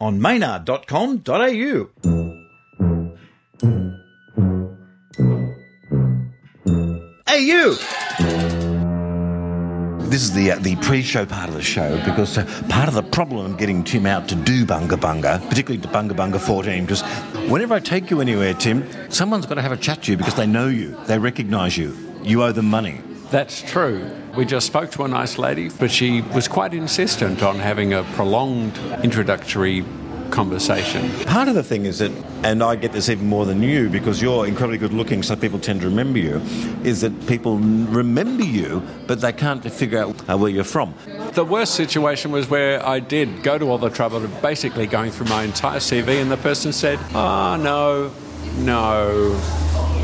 on maynard.com.au. Hey, you! This is the uh, the pre-show part of the show because uh, part of the problem of getting Tim out to do Bunga Bunga, particularly to Bunga Bunga 14, because whenever I take you anywhere, Tim, someone's got to have a chat to you because they know you, they recognise you, you owe them money. That's true. We just spoke to a nice lady, but she was quite insistent on having a prolonged introductory conversation. Part of the thing is that, and I get this even more than you because you're incredibly good looking, so people tend to remember you, is that people remember you, but they can't figure out uh, where you're from. The worst situation was where I did go to all the trouble of basically going through my entire CV, and the person said, Oh, no, no,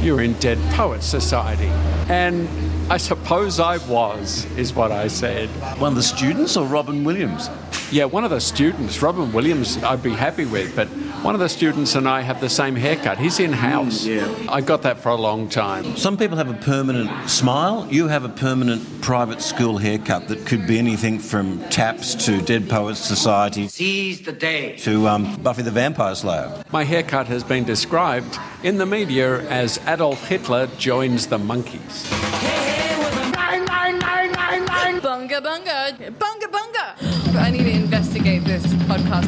you're in Dead Poets Society. And I suppose I was, is what I said. One of the students or Robin Williams? Yeah, one of the students, Robin Williams, I'd be happy with, but one of the students and I have the same haircut. He's in house. yeah. I got that for a long time. Some people have a permanent smile. You have a permanent private school haircut that could be anything from Taps to Dead Poets Society Seize the day. to um, Buffy the Vampire Slayer. My haircut has been described in the media as Adolf Hitler joins the monkeys. Bunga bunga. Bunga bunga. I need to investigate this podcast.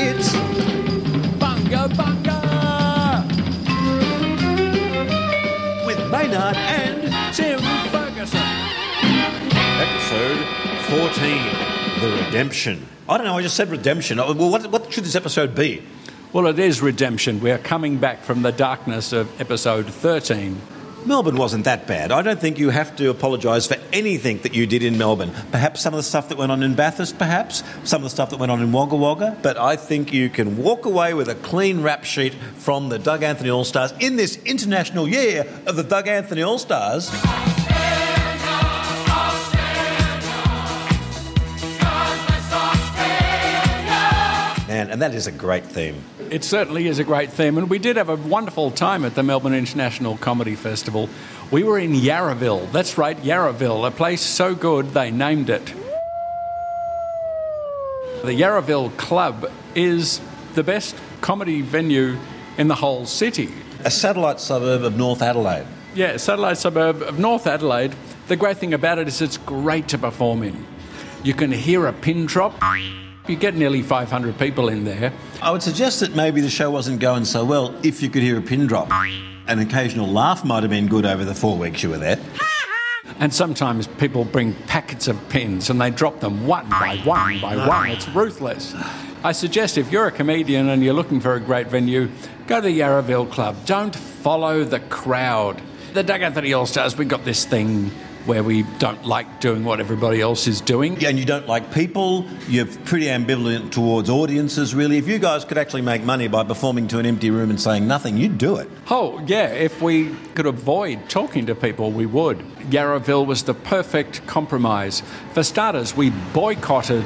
It's Bunga bunga! with Maynard and Tim Ferguson. episode 14 The Redemption. I don't know, I just said redemption. Oh, Well, what, what should this episode be? Well, it is redemption. We're coming back from the darkness of episode 13. Melbourne wasn't that bad. I don't think you have to apologise for anything that you did in Melbourne. Perhaps some of the stuff that went on in Bathurst, perhaps, some of the stuff that went on in Wagga Wagga, but I think you can walk away with a clean rap sheet from the Doug Anthony All Stars in this international year of the Doug Anthony All Stars. Man, and that is a great theme. It certainly is a great theme, and we did have a wonderful time at the Melbourne International Comedy Festival. We were in Yarraville. That's right, Yarraville, a place so good they named it. The Yarraville Club is the best comedy venue in the whole city. A satellite suburb of North Adelaide. Yeah, satellite suburb of North Adelaide. The great thing about it is it's great to perform in. You can hear a pin drop. You get nearly 500 people in there. I would suggest that maybe the show wasn't going so well if you could hear a pin drop. An occasional laugh might have been good over the four weeks you were there. And sometimes people bring packets of pins and they drop them one by one by one. It's ruthless. I suggest if you're a comedian and you're looking for a great venue, go to the Yarraville Club. Don't follow the crowd. The Doug Anthony All Stars, we've got this thing where we don't like doing what everybody else is doing. And you don't like people, you're pretty ambivalent towards audiences, really. If you guys could actually make money by performing to an empty room and saying nothing, you'd do it. Oh, yeah, if we could avoid talking to people, we would. Yarraville was the perfect compromise. For starters, we boycotted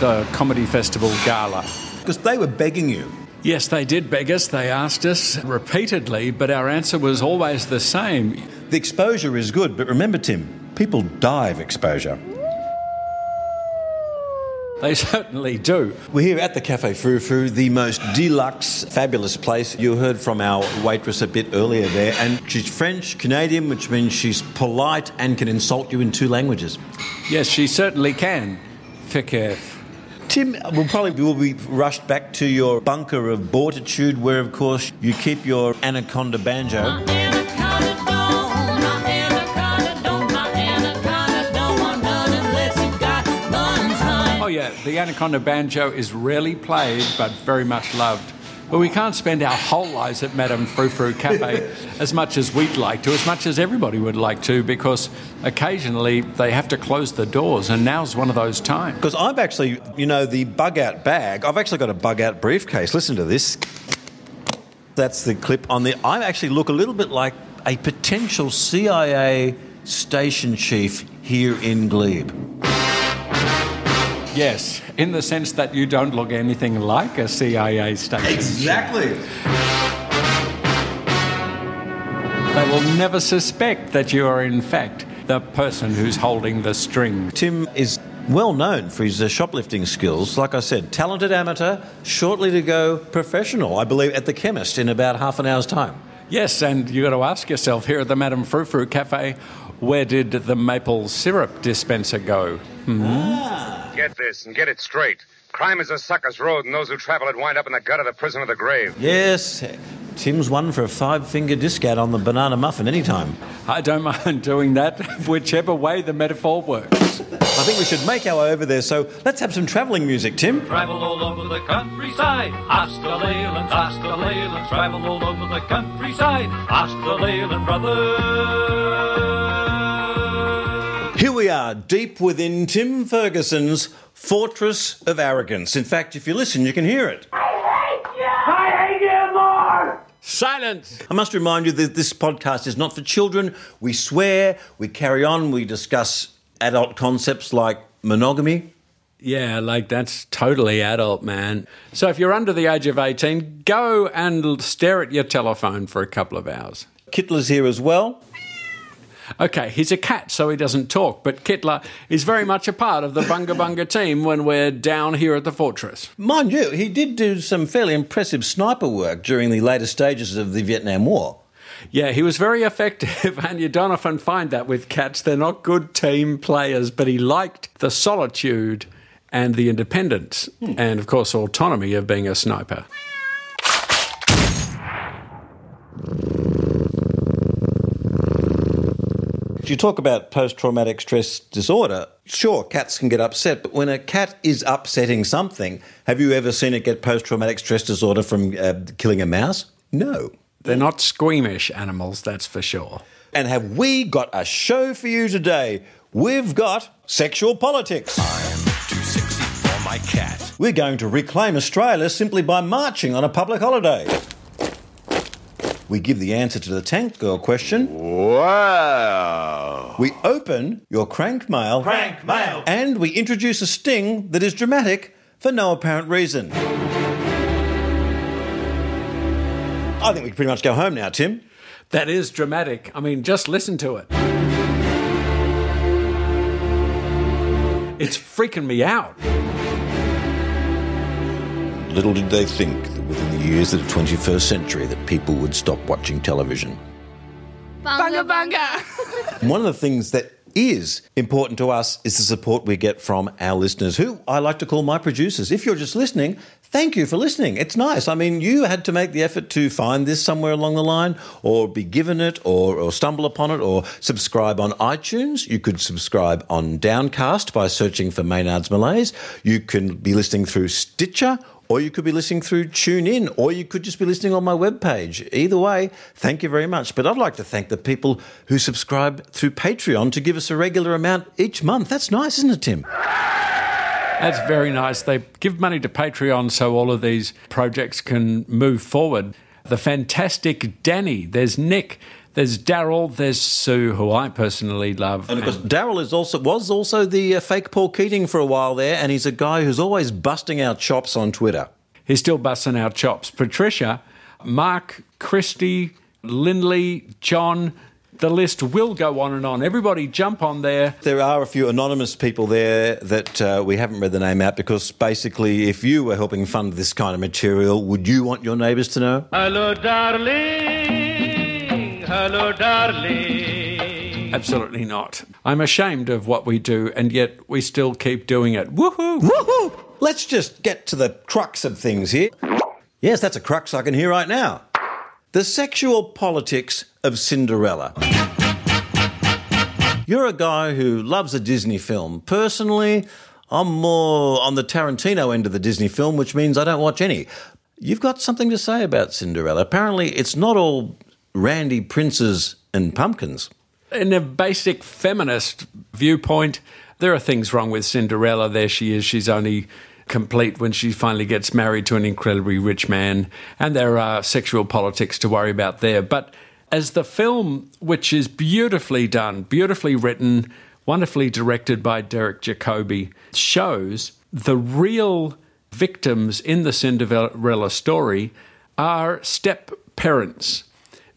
the Comedy Festival Gala. Because they were begging you. Yes, they did beg us, they asked us repeatedly, but our answer was always the same. The exposure is good, but remember, Tim, people die of exposure. They certainly do. We're here at the Cafe Frou Frou, the most deluxe, fabulous place. You heard from our waitress a bit earlier there, and she's French Canadian, which means she's polite and can insult you in two languages. Yes, she certainly can. Fikef. Tim, we'll probably will be rushed back to your bunker of Bortitude, where, of course, you keep your anaconda banjo. The Anaconda Banjo is rarely played, but very much loved. But we can't spend our whole lives at Madame Frou Frou Cafe as much as we'd like to, as much as everybody would like to, because occasionally they have to close the doors, and now's one of those times. Because I've actually, you know, the bug out bag, I've actually got a bug out briefcase. Listen to this. That's the clip on the. I actually look a little bit like a potential CIA station chief here in Glebe. Yes, in the sense that you don't look anything like a CIA station. Exactly. They will never suspect that you are, in fact, the person who's holding the string. Tim is well known for his uh, shoplifting skills. Like I said, talented amateur, shortly to go professional, I believe, at the chemist in about half an hour's time. Yes, and you've got to ask yourself here at the Madame Frou Frou Cafe, where did the maple syrup dispenser go? Hmm? Get this and get it straight. Crime is a sucker's road, and those who travel it wind up in the gut of the prison of the grave. Yes, Tim's one for a five finger discount on the banana muffin anytime. I don't mind doing that, whichever way the metaphor works. I think we should make our way over there, so let's have some travelling music, Tim. Travel all over the countryside. Hasta Leyland, hasta Leyland. Travel all over the countryside. Hasta Leyland, brother. Here we are, deep within Tim Ferguson's fortress of arrogance. In fact, if you listen, you can hear it. Hi angel more. Silence! I must remind you that this podcast is not for children. We swear, we carry on, we discuss adult concepts like monogamy. Yeah, like that's totally adult, man. So if you're under the age of 18, go and stare at your telephone for a couple of hours. Kittler's here as well. Okay, he's a cat, so he doesn't talk, but Kittler is very much a part of the Bunga Bunga team when we're down here at the fortress. Mind you, he did do some fairly impressive sniper work during the later stages of the Vietnam War. Yeah, he was very effective, and you don't often find that with cats. They're not good team players, but he liked the solitude and the independence, hmm. and of course, autonomy of being a sniper. You talk about post traumatic stress disorder. Sure, cats can get upset, but when a cat is upsetting something, have you ever seen it get post traumatic stress disorder from uh, killing a mouse? No. They're not squeamish animals, that's for sure. And have we got a show for you today? We've got sexual politics. Too sexy for my cat. We're going to reclaim Australia simply by marching on a public holiday. We give the answer to the tank girl question. Wow. We open your crank mail. Crank mail. And we introduce a sting that is dramatic for no apparent reason. I think we can pretty much go home now, Tim. That is dramatic. I mean, just listen to it. It's freaking me out. Little did they think that within the years of the 21st century that people would stop watching television. Bunga bunga. One of the things that is important to us is the support we get from our listeners, who I like to call my producers. If you're just listening, thank you for listening. It's nice. I mean, you had to make the effort to find this somewhere along the line, or be given it, or, or stumble upon it, or subscribe on iTunes. You could subscribe on Downcast by searching for Maynard's Malays. You can be listening through Stitcher or you could be listening through TuneIn, or you could just be listening on my webpage. Either way, thank you very much. But I'd like to thank the people who subscribe through Patreon to give us a regular amount each month. That's nice, isn't it, Tim? That's very nice. They give money to Patreon so all of these projects can move forward. The fantastic Danny, there's Nick, there's Daryl, there's Sue, who I personally love. And of course, Daryl is also was also the uh, fake Paul Keating for a while there, and he's a guy who's always busting out chops on Twitter. He's still busting out chops. Patricia, Mark, Christy, Lindley, John, the list will go on and on. Everybody jump on there. There are a few anonymous people there that uh, we haven't read the name out because basically, if you were helping fund this kind of material, would you want your neighbours to know? Hello, darling. Hello, darling. Absolutely not. I'm ashamed of what we do, and yet we still keep doing it. Woohoo! Woohoo! Let's just get to the crux of things here. Yes, that's a crux I can hear right now. The sexual politics of Cinderella. You're a guy who loves a Disney film. Personally, I'm more on the Tarantino end of the Disney film, which means I don't watch any. You've got something to say about Cinderella. Apparently, it's not all randy princes and pumpkins. In a basic feminist viewpoint, there are things wrong with Cinderella. There she is. She's only complete when she finally gets married to an incredibly rich man. And there are sexual politics to worry about there. But as the film, which is beautifully done, beautifully written, wonderfully directed by Derek Jacobi, shows the real victims in the Cinderella story are step parents.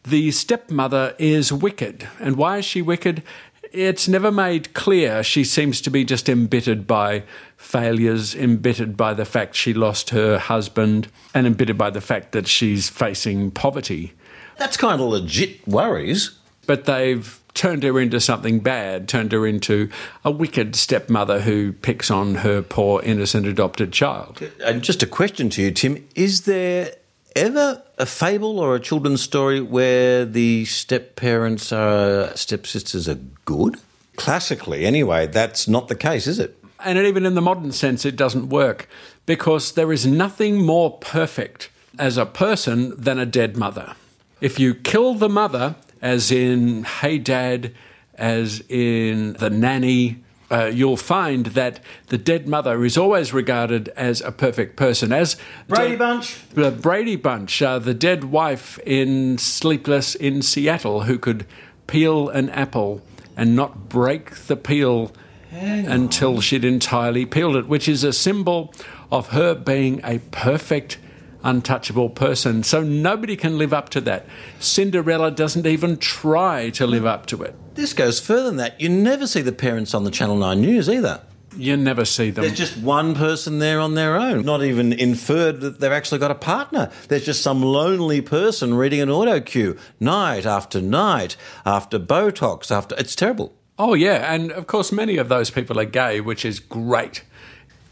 The stepmother is wicked. And why is she wicked? It's never made clear. She seems to be just embittered by failures, embittered by the fact she lost her husband, and embittered by the fact that she's facing poverty. That's kind of legit worries. But they've turned her into something bad, turned her into a wicked stepmother who picks on her poor, innocent adopted child. And just a question to you, Tim: Is there ever a fable or a children's story where the step parents are stepsisters are good? Classically, anyway, that's not the case, is it? And even in the modern sense, it doesn't work because there is nothing more perfect as a person than a dead mother. If you kill the mother, as in Hey Dad, as in The Nanny, uh, you'll find that the dead mother is always regarded as a perfect person. As Brady dead- Bunch. the Brady Bunch, uh, the dead wife in Sleepless in Seattle, who could peel an apple and not break the peel until she'd entirely peeled it, which is a symbol of her being a perfect, untouchable person. So nobody can live up to that. Cinderella doesn't even try to live up to it. This goes further than that. You never see the parents on the Channel 9 News either. You never see them. There's just one person there on their own, not even inferred that they've actually got a partner. There's just some lonely person reading an auto cue night after night, after Botox, after. It's terrible. oh, yeah. And of course, many of those people are gay, which is great.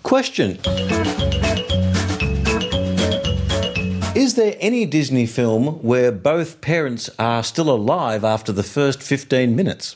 Question Is there any Disney film where both parents are still alive after the first 15 minutes?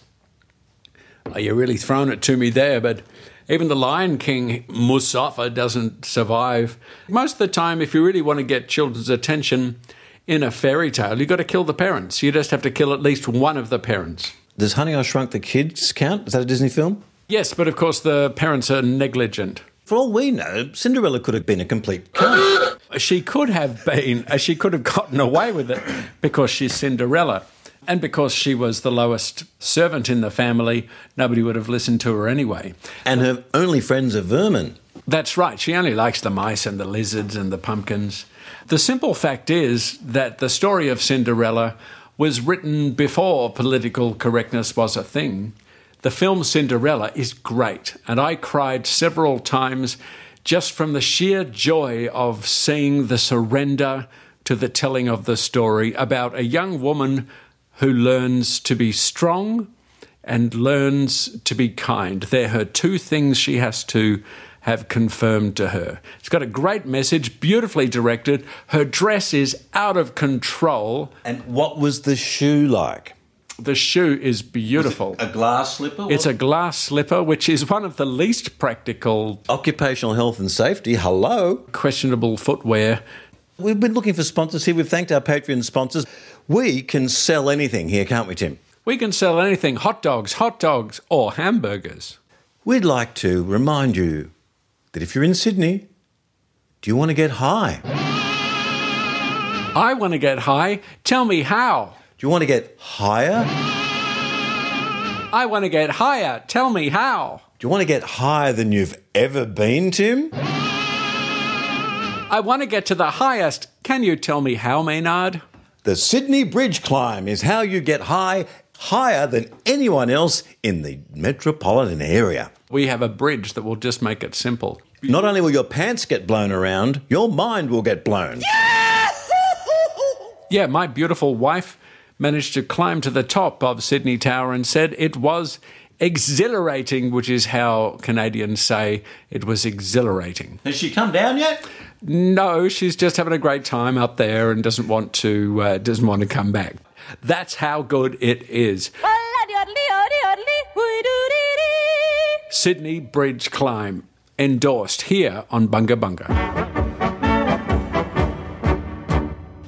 Oh, you're really throwing it to me there, but even the Lion King, Mustafa, doesn't survive. Most of the time, if you really want to get children's attention in a fairy tale, you've got to kill the parents. You just have to kill at least one of the parents. Does Honey I Shrunk the Kids count? Is that a Disney film? Yes, but of course, the parents are negligent. For all we know, Cinderella could have been a complete cunt. She could have been, uh, she could have gotten away with it because she's Cinderella. And because she was the lowest servant in the family, nobody would have listened to her anyway. and her only friends are vermin. That's right. She only likes the mice and the lizards and the pumpkins. The simple fact is that the story of Cinderella was written before political correctness was a thing. The film Cinderella is great, and I cried several times just from the sheer joy of seeing the surrender to the telling of the story about a young woman who learns to be strong and learns to be kind. They're her two things she has to have confirmed to her. It's got a great message, beautifully directed. Her dress is out of control. And what was the shoe like? The shoe is beautiful. A glass slipper? It's a glass slipper, which is one of the least practical, occupational health and safety. Hello. questionable footwear. We've been looking for sponsors here. We've thanked our Patreon sponsors. We can sell anything here, can't we, Tim? We can sell anything hot dogs, hot dogs, or hamburgers. We'd like to remind you that if you're in Sydney, do you want to get high? I want to get high. Tell me how. Do you want to get higher? I want to get higher. Tell me how. Do you want to get higher than you've ever been, Tim? I want to get to the highest. Can you tell me how, Maynard? The Sydney Bridge Climb is how you get high, higher than anyone else in the metropolitan area. We have a bridge that will just make it simple. Not only will your pants get blown around, your mind will get blown. Yeah, yeah my beautiful wife managed to climb to the top of Sydney Tower and said it was exhilarating, which is how Canadians say it was exhilarating. Has she come down yet? No, she's just having a great time up there and doesn't want to uh, doesn't want to come back. That's how good it is. Sydney Bridge Climb, endorsed here on Bunga Bunga.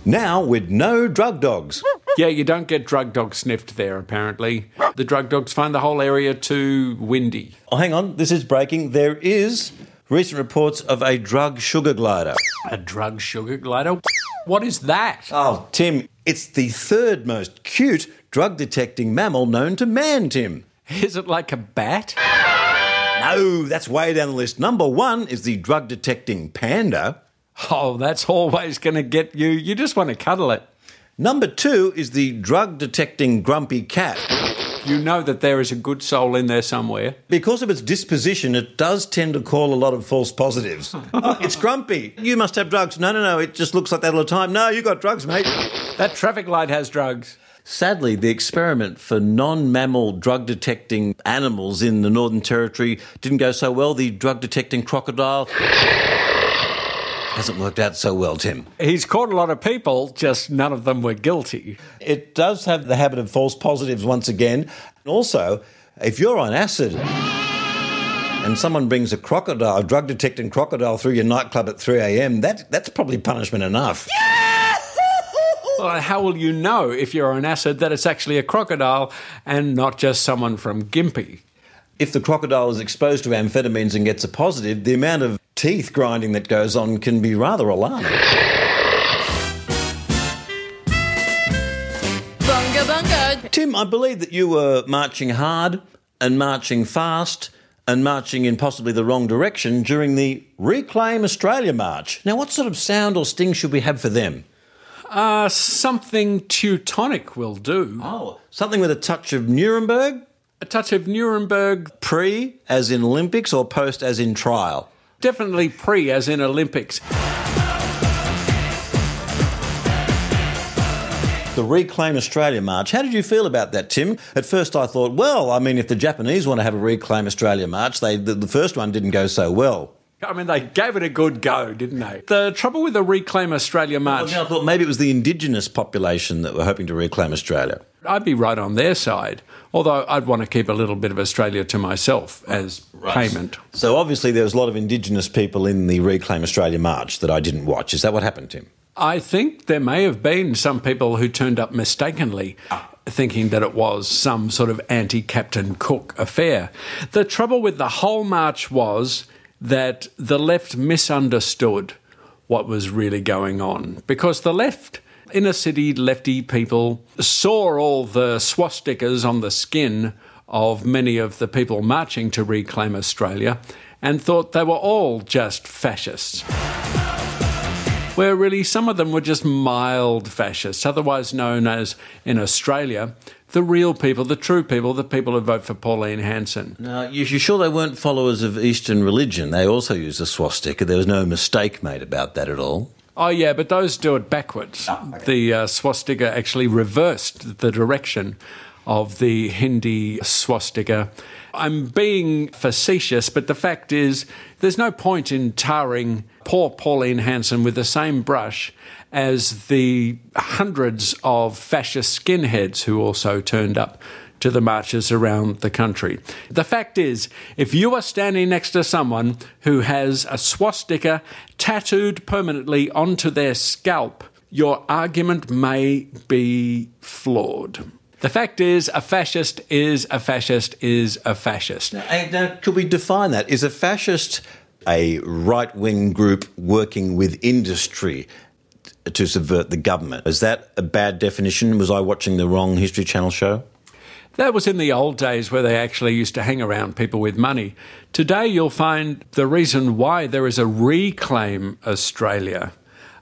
Now with no drug dogs. Yeah, you don't get drug dog sniffed there, apparently. The drug dogs find the whole area too windy. Oh, hang on, this is breaking. There is recent reports of a drug sugar glider. A drug sugar glider? What is that? Oh, Tim, it's the third most cute drug detecting mammal known to man, Tim. Is it like a bat? No, that's way down the list. Number one is the drug detecting panda. Oh, that's always going to get you. You just want to cuddle it. Number two is the drug detecting grumpy cat. you know that there is a good soul in there somewhere. Because of its disposition, it does tend to call a lot of false positives. oh, it's grumpy. You must have drugs. No, no, no. It just looks like that all the time. No, you got drugs, mate. That traffic light has drugs. Sadly, the experiment for non mammal drug detecting animals in the Northern Territory didn't go so well. The drug detecting crocodile hasn't worked out so well, Tim. He's caught a lot of people, just none of them were guilty. It does have the habit of false positives once again. Also, if you're on acid and someone brings a crocodile, a drug detecting crocodile through your nightclub at 3 a.m., that, that's probably punishment enough. Well, how will you know if you're on acid that it's actually a crocodile and not just someone from Gympie? If the crocodile is exposed to amphetamines and gets a positive, the amount of teeth grinding that goes on can be rather alarming. Bunga bunga. Tim, I believe that you were marching hard and marching fast and marching in possibly the wrong direction during the Reclaim Australia March. Now, what sort of sound or sting should we have for them? Uh, something Teutonic will do. Oh, something with a touch of Nuremberg? A touch of Nuremberg, Pre, as in Olympics, or post, as in trial? Definitely pre, as in Olympics. The Reclaim Australia March. How did you feel about that, Tim? At first, I thought, well, I mean, if the Japanese want to have a Reclaim Australia March, they the, the first one didn't go so well. I mean, they gave it a good go, didn't they? The trouble with the Reclaim Australia March. Well, I thought maybe it was the indigenous population that were hoping to reclaim Australia. I'd be right on their side, although I'd want to keep a little bit of Australia to myself as payment. So obviously there was a lot of indigenous people in the Reclaim Australia March that I didn't watch. Is that what happened, Tim? I think there may have been some people who turned up mistakenly. Ah. Thinking that it was some sort of anti Captain Cook affair. The trouble with the whole march was that the left misunderstood what was really going on because the left inner city lefty people saw all the swastikas on the skin of many of the people marching to reclaim Australia and thought they were all just fascists. Where really some of them were just mild fascists, otherwise known as in Australia the real people, the true people, the people who vote for Pauline Hanson. Now, you- you're sure they weren't followers of Eastern religion? They also used a swastika. There was no mistake made about that at all. Oh, yeah, but those do it backwards. The uh, swastika actually reversed the direction of the Hindi swastika. I'm being facetious, but the fact is, there's no point in tarring poor Pauline Hanson with the same brush as the hundreds of fascist skinheads who also turned up to the marches around the country. The fact is, if you are standing next to someone who has a swastika tattooed permanently onto their scalp, your argument may be flawed. The fact is, a fascist is a fascist is a fascist. Hey, now, could we define that? Is a fascist a right wing group working with industry to subvert the government? Is that a bad definition? Was I watching the wrong History Channel show? That was in the old days where they actually used to hang around people with money. Today, you'll find the reason why there is a Reclaim Australia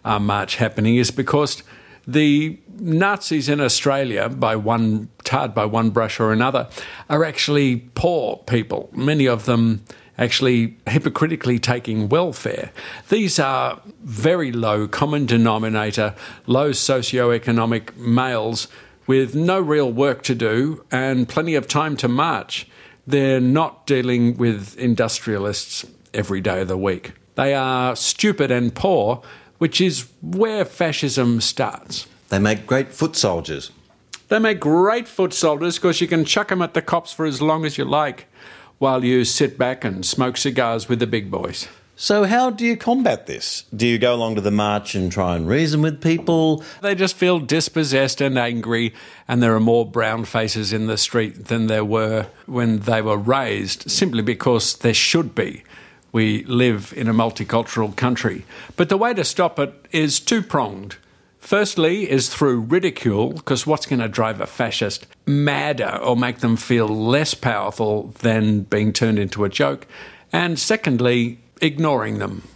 uh, march happening is because the Nazis in Australia, by one tarred by one brush or another, are actually poor people. Many of them actually hypocritically taking welfare. These are very low common denominator, low socio-economic males with no real work to do and plenty of time to march. They're not dealing with industrialists every day of the week. They are stupid and poor, which is where fascism starts. They make great foot soldiers. They make great foot soldiers because you can chuck them at the cops for as long as you like while you sit back and smoke cigars with the big boys. So, how do you combat this? Do you go along to the march and try and reason with people? They just feel dispossessed and angry, and there are more brown faces in the street than there were when they were raised, simply because there should be. We live in a multicultural country. But the way to stop it is two pronged. Firstly, is through ridicule, because what's going to drive a fascist madder or make them feel less powerful than being turned into a joke? And secondly, ignoring them.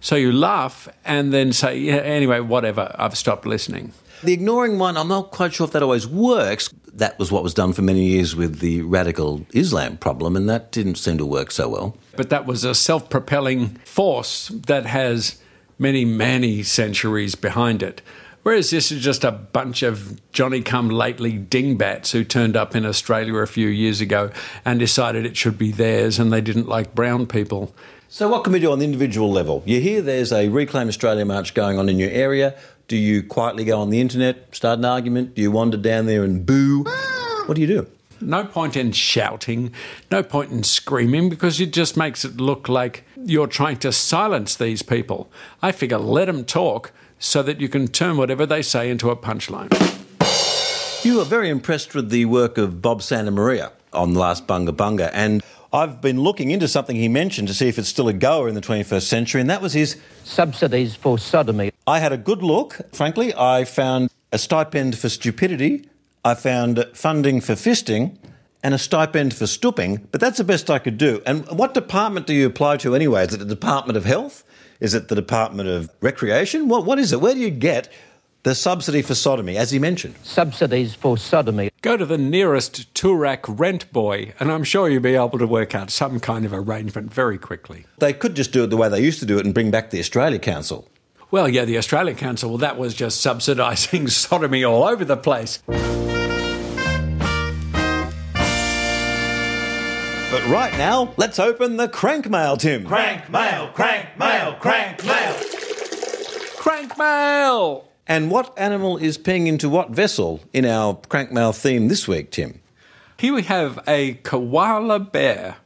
So you laugh and then say, yeah, anyway, whatever, I've stopped listening. The ignoring one, I'm not quite sure if that always works. That was what was done for many years with the radical Islam problem, and that didn't seem to work so well. But that was a self propelling force that has many, many centuries behind it. Whereas this is just a bunch of Johnny come lately dingbats who turned up in Australia a few years ago and decided it should be theirs and they didn't like brown people. So, what can we do on the individual level? You hear there's a Reclaim Australia march going on in your area. Do you quietly go on the internet, start an argument? Do you wander down there and boo? What do you do? No point in shouting, no point in screaming because it just makes it look like you're trying to silence these people. I figure let them talk so that you can turn whatever they say into a punchline. You were very impressed with the work of Bob Santamaria on the last Bunga Bunga, and I've been looking into something he mentioned to see if it's still a goer in the 21st century, and that was his subsidies for sodomy. I had a good look, frankly. I found a stipend for stupidity, I found funding for fisting, and a stipend for stooping, but that's the best I could do. And what department do you apply to anyway? Is it the Department of Health? Is it the Department of Recreation? What, what is it? Where do you get the subsidy for sodomy, as he mentioned? Subsidies for sodomy. Go to the nearest Toorak rent boy, and I'm sure you'll be able to work out some kind of arrangement very quickly. They could just do it the way they used to do it and bring back the Australia Council. Well, yeah, the Australian Council, well, that was just subsidising sodomy all over the place. But right now, let's open the crank mail, Tim. Crank mail, crank mail, crank mail. Crank mail! And what animal is peeing into what vessel in our crank mail theme this week, Tim? Here we have a koala bear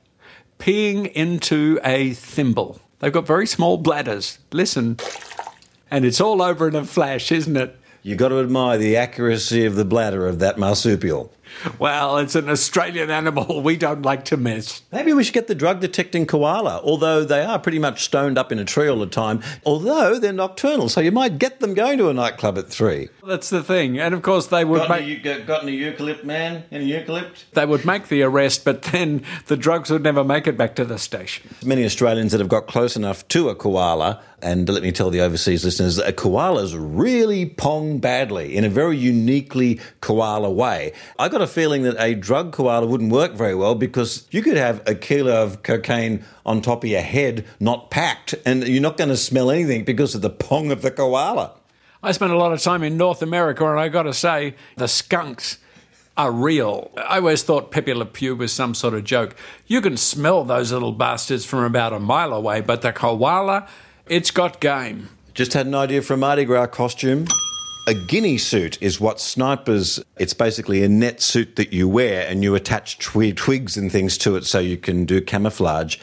peeing into a thimble. They've got very small bladders. Listen. And it's all over in a flash, isn't it? You've got to admire the accuracy of the bladder of that marsupial. Well, it's an Australian animal. We don't like to miss. Maybe we should get the drug detecting koala, although they are pretty much stoned up in a tree all the time, although they're nocturnal, so you might get them going to a nightclub at three. That's the thing. And of course, they would Got make. any, got, got any eucalypt, man? Any eucalypt? They would make the arrest, but then the drugs would never make it back to the station. Many Australians that have got close enough to a koala, and let me tell the overseas listeners, that koalas really pong badly in a very uniquely koala way. I got a feeling that a drug koala wouldn't work very well because you could have a kilo of cocaine on top of your head, not packed, and you're not going to smell anything because of the pong of the koala. I spent a lot of time in North America, and I got to say, the skunks are real. I always thought Pepe Le Pew was some sort of joke. You can smell those little bastards from about a mile away, but the koala, it's got game. Just had an idea for a Mardi Gras costume. A guinea suit is what snipers, it's basically a net suit that you wear and you attach twi- twigs and things to it so you can do camouflage.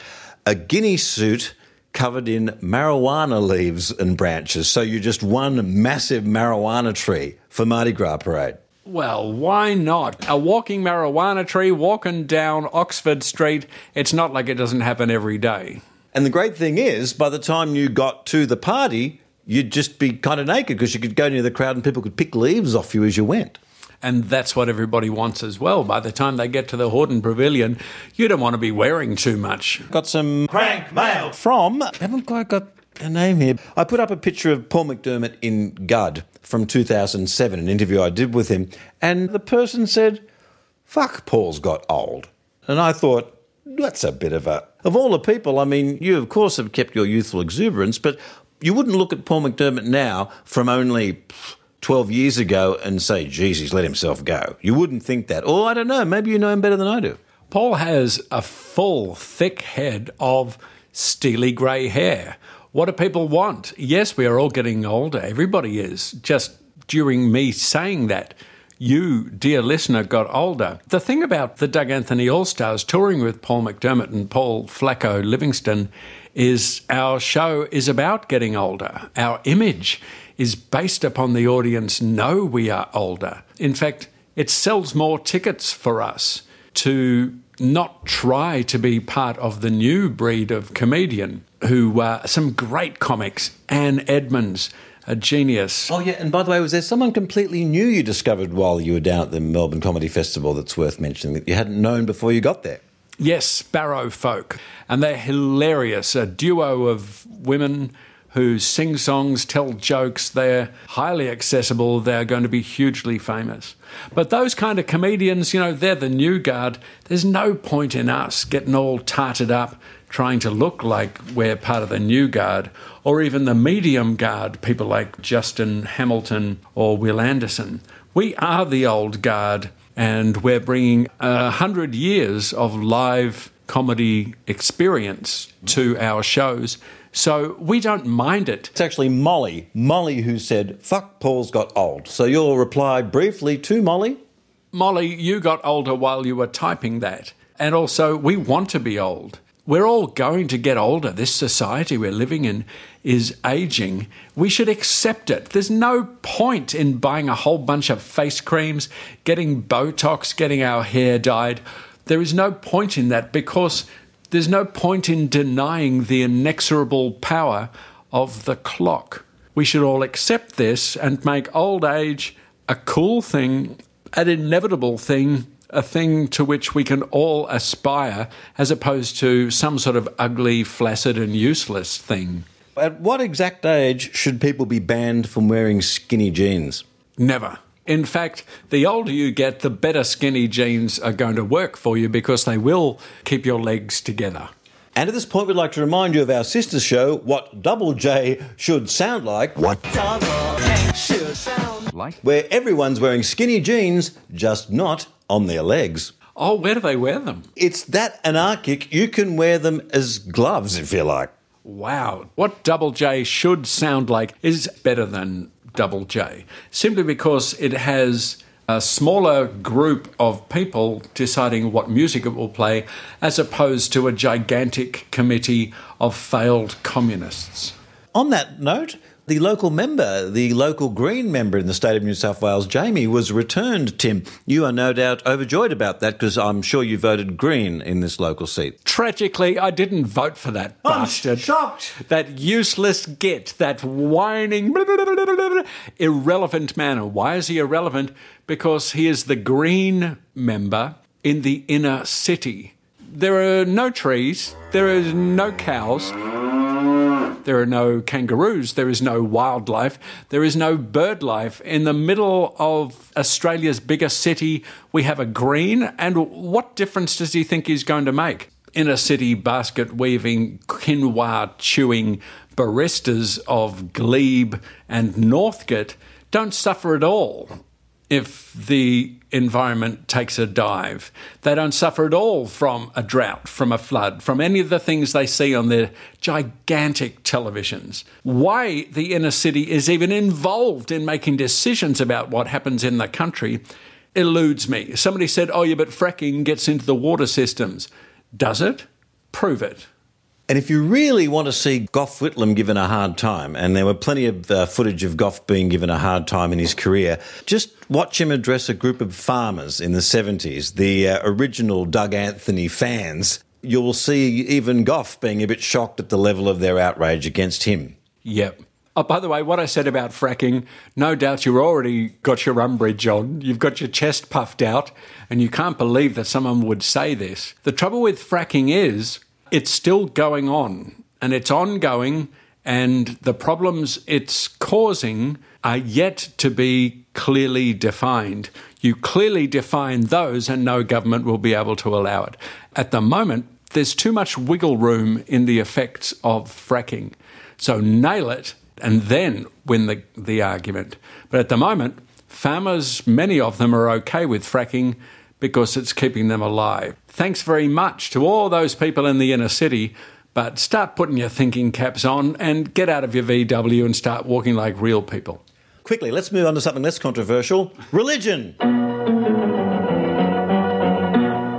A guinea suit covered in marijuana leaves and branches. So you're just one massive marijuana tree for Mardi Gras parade. Well, why not? A walking marijuana tree walking down Oxford Street, it's not like it doesn't happen every day. And the great thing is, by the time you got to the party, you'd just be kind of naked because you could go near the crowd and people could pick leaves off you as you went. And that's what everybody wants as well. By the time they get to the Hordern Pavilion, you don't want to be wearing too much. Got some Crank mail. from, I haven't quite got a name here. I put up a picture of Paul McDermott in Gud from 2007, an interview I did with him, and the person said, Fuck, Paul's got old. And I thought, that's a bit of a. Of all the people, I mean, you of course have kept your youthful exuberance, but you wouldn't look at Paul McDermott now from only 12 years ago and say, geez, he's let himself go. You wouldn't think that. Or I don't know, maybe you know him better than I do. Paul has a full, thick head of steely grey hair. What do people want? Yes, we are all getting older. Everybody is. Just during me saying that, you, dear listener, got older. The thing about the Doug Anthony All Stars touring with Paul McDermott and Paul Flacco Livingston is our show is about getting older. Our image is based upon the audience know we are older. In fact, it sells more tickets for us to not try to be part of the new breed of comedian who uh, some great comics anne edmonds a genius Oh, yeah, and by the way, was there someone completely new you discovered while you were down at the Melbourne Comedy Festival that's worth mentioning that you hadn't known before you got there? Yes, Sparrow Folk. And they're hilarious. A duo of women who sing songs, tell jokes. They're highly accessible. They're going to be hugely famous. But those kind of comedians, you know, they're the new guard. There's no point in us getting all tarted up trying to look like we're part of the new guard or even the medium guard, people like Justin Hamilton or Wil Anderson. We are the old guard and we're bringing a hundred years of live comedy experience to our shows. So we don't mind it. It's actually Molly. Molly who said, fuck, Paul's got old. So you'll reply briefly to Molly? Molly, you got older while you were typing that. And also, we want to be old. We're all going to get older. This society we're living in is aging. We should accept it. There's no point in buying a whole bunch of face creams, getting Botox, getting our hair dyed. There is no point in that because there's no point in denying the inexorable power of the clock. We should all accept this and make old age a cool thing, an inevitable thing, a thing to which we can all aspire, as opposed to some sort of ugly, flaccid, and useless thing. At what exact age should people be banned from wearing skinny jeans? Never. In fact, the older you get, the better skinny jeans are going to work for you because they will keep your legs together. And at this point, we'd like to remind you of our sister show, What Double J Should Sound Like. What does it sound Like? Where everyone's wearing skinny jeans, just not on their legs. Oh, where do they wear them? It's that anarchic, you can wear them as gloves if you like. Wow. What Double J should sound like is better than Double J, simply because it has a smaller group of people deciding what music it will play, as opposed to a gigantic committee of failed communists. On that note, the local member, the local Green member in the state of New South Wales, Jamie, was returned, Tim. You are no doubt overjoyed about that because I'm sure you voted Green in this local seat. Tragically, I didn't vote for that bastard. shocked. That useless git, that whining, irrelevant man. Why is he irrelevant? Because he is the Green member in the inner city. There are no trees, there are no cows. There are no kangaroos. There is no wildlife. There is no bird life. In the middle of Australia's biggest city, we have a green. And what difference does he think he's going to make? Inner city basket weaving, quinoa chewing baristas of Glebe and Northcote don't suffer at all if the environment takes a dive. They don't suffer at all from a drought, from a flood, from any of the things they see on their gigantic televisions. Why the inner city is even involved in making decisions about what happens in the country eludes me. Somebody said, oh, yeah, but fracking gets into the water systems. Does it? Prove it. And if you really want to see Gough Whitlam given a hard time, and there were plenty of uh, footage of Gough being given a hard time in his career, just watch him address a group of farmers in the 70s, the uh, original Doug Anthony fans. You will see even Gough being a bit shocked at the level of their outrage against him. Yep. Oh, by the way, what I said about fracking, no doubt you've already got your umbrage on. You've got your chest puffed out, and you can't believe that someone would say this. The trouble with fracking is it's still going on, and it's ongoing, and the problems it's causing are yet to be clearly defined. You clearly define those, and no government will be able to allow it. At the moment, there's too much wiggle room in the effects of fracking. So nail it and then win the, the argument. But at the moment, farmers, many of them are okay with fracking because it's keeping them alive. Thanks very much to all those people in the inner city, but start putting your thinking caps on and get out of your VW and start walking like real people. Quickly, let's move on to something less controversial religion.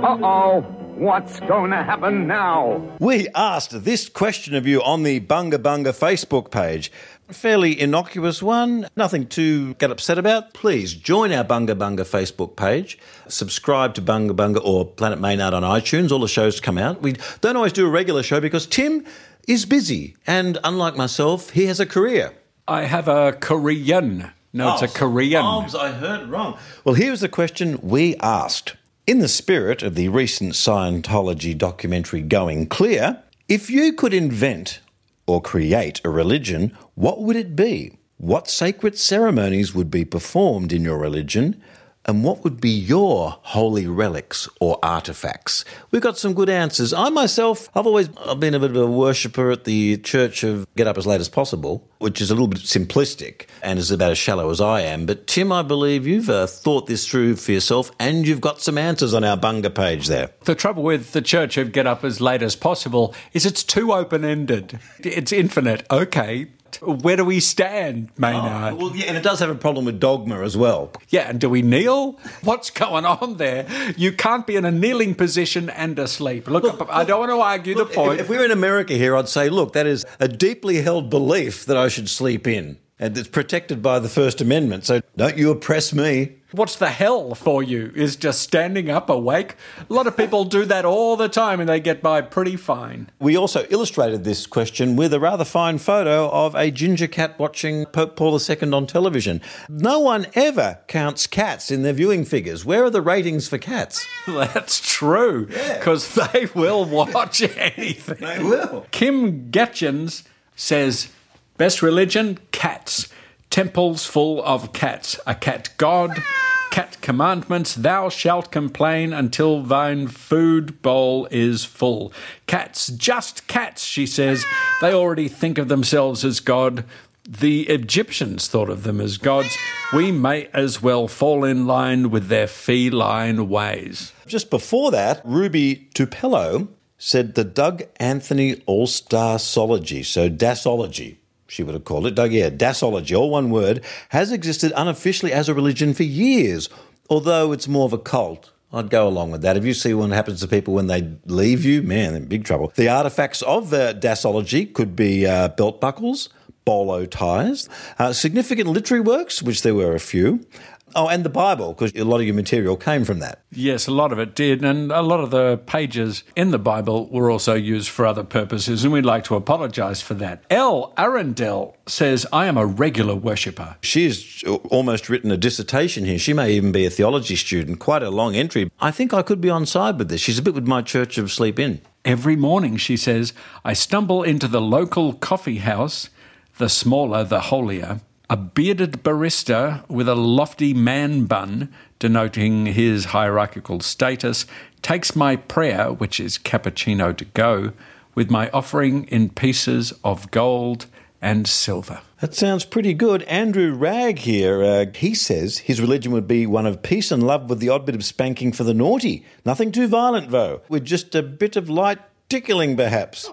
Uh oh. What's going to happen now? We asked this question of you on the Bunga Bunga Facebook page. Fairly innocuous one, nothing to get upset about. Please join our Bunga Bunga Facebook page, subscribe to Bunga Bunga or Planet Maynard on iTunes. All the shows come out. We don't always do a regular show because Tim is busy, and unlike myself, he has a career. I have a Korean. No, it's a oh, Korean. Bombs, I heard wrong. Well, here's the question we asked. In the spirit of the recent Scientology documentary Going Clear, if you could invent or create a religion, what would it be? What sacred ceremonies would be performed in your religion? And what would be your holy relics or artifacts? We've got some good answers. I myself, I've always I've been a bit of a worshipper at the church of Get Up as Late as Possible, which is a little bit simplistic and is about as shallow as I am. But Tim, I believe you've uh, thought this through for yourself and you've got some answers on our Bunga page there. The trouble with the church of Get Up as Late as Possible is it's too open ended. It's infinite. Okay. Where do we stand, Maynard? Oh, well, yeah, and it does have a problem with dogma as well. Yeah, and do we kneel? What's going on there? You can't be in a kneeling position and asleep. Look, I don't want to argue Look, the point. If, if we were in America here, I'd say, look, that is a deeply held belief that I should sleep in. And it's protected by the First Amendment. So don't you oppress me. What's the hell for you is just standing up awake. A lot of people do that all the time and they get by pretty fine. We also illustrated this question with a rather fine photo of a ginger cat watching Pope Paul II on television. No one ever counts cats in their viewing figures. Where are the ratings for cats? That's true, because they will watch anything. They will. Kim Getchins says, Best religion? Cats. Temples full of cats. A cat god. Cat commandments. Thou shalt complain until thine food bowl is full. Cats, just cats, she says. They already think of themselves as God. The Egyptians thought of them as gods. We may as well fall in line with their feline ways. Just before that, Ruby Tupelo said the Doug Anthony All Star Sology, so Dasology, she would have called it. Yeah, Dasology, all one word, has existed unofficially as a religion for years, although it's more of a cult. I'd go along with that. If you see what happens to people when they leave you, man, in big trouble. The artifacts of the Dasology could be uh, belt buckles, bolo ties, uh, significant literary works, which there were a few. Oh, and the Bible, because a lot of your material came from that. Yes, a lot of it did, and a lot of the pages in the Bible were also used for other purposes, and we'd like to apologise for that. L. Arundel says, I am a regular worshipper. She's almost written a dissertation here. She may even be a theology student. Quite a long entry. I think I could be on side with this. She's a bit with my Church of Sleep In. Every morning, she says, I stumble into the local coffee house, the smaller the holier. A bearded barista with a lofty man bun, denoting his hierarchical status, takes my prayer, which is cappuccino to go, with my offering in pieces of gold and silver. That sounds pretty good. Andrew Ragg here, uh, he says his religion would be one of peace and love with the odd bit of spanking for the naughty. Nothing too violent, though, with just a bit of light tickling, perhaps.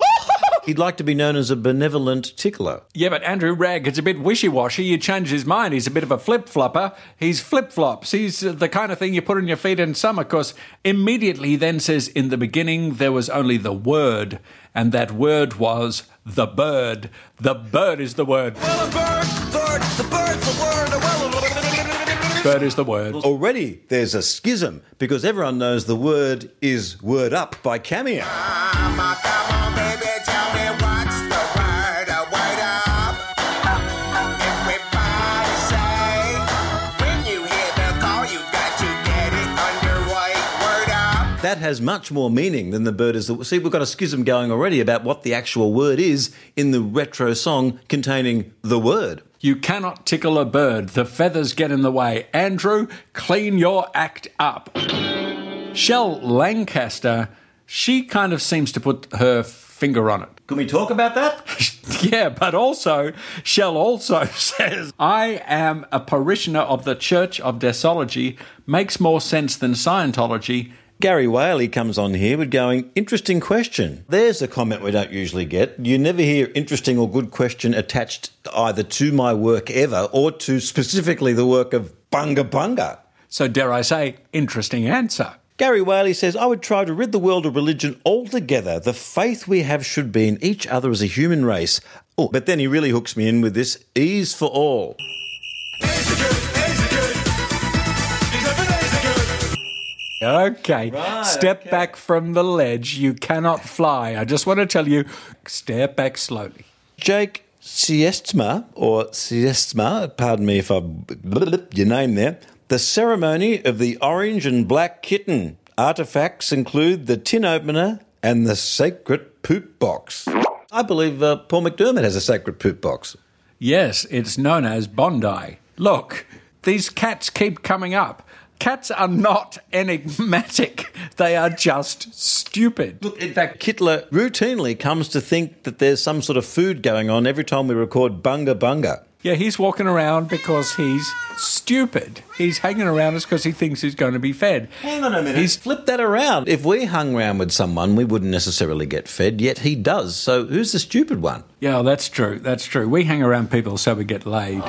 He'd like to be known as a benevolent tickler. Yeah, but Andrew Ragg, it's a bit wishy washy. He change his mind. He's a bit of a flip flopper. He's flip flops. He's uh, the kind of thing you put on your feet in summer, because immediately he then says, In the beginning, there was only the word, and that word was the bird. The bird is the word. Well, a bird, bird, the bird's the word. Well, Bird is the word. Already there's a schism because everyone knows the word is Word Up by Cameo. That has much more meaning than the bird is the. See, we've got a schism going already about what the actual word is in the retro song containing the word. You cannot tickle a bird. The feathers get in the way. Andrew, clean your act up. Shell Lancaster, she kind of seems to put her finger on it. Can we talk about that? yeah, but also, Shell also says, I am a parishioner of the Church of Dasology, makes more sense than Scientology. Gary Whaley comes on here with going, interesting question. There's a comment we don't usually get. You never hear interesting or good question attached either to my work ever or to specifically the work of Bunga Bunga. So, dare I say, interesting answer. Gary Whaley says, I would try to rid the world of religion altogether. The faith we have should be in each other as a human race. Oh, but then he really hooks me in with this ease for all. Okay, step back from the ledge. You cannot fly. I just want to tell you, step back slowly. Jake Siestma, or Siestma, pardon me if I blip your name there, the ceremony of the orange and black kitten. Artifacts include the tin opener and the sacred poop box. I believe uh, Paul McDermott has a sacred poop box. Yes, it's known as Bondi. Look, these cats keep coming up. Cats are not enigmatic, they are just stupid. Look, in fact, Kittler routinely comes to think that there's some sort of food going on every time we record Bunga Bunga. Yeah, he's walking around because he's stupid. He's hanging around us because he thinks he's going to be fed. Hang on a minute. He's flipped that around. If we hung around with someone, we wouldn't necessarily get fed, yet he does. So who's the stupid one? Yeah, that's true. That's true. We hang around people so we get laid.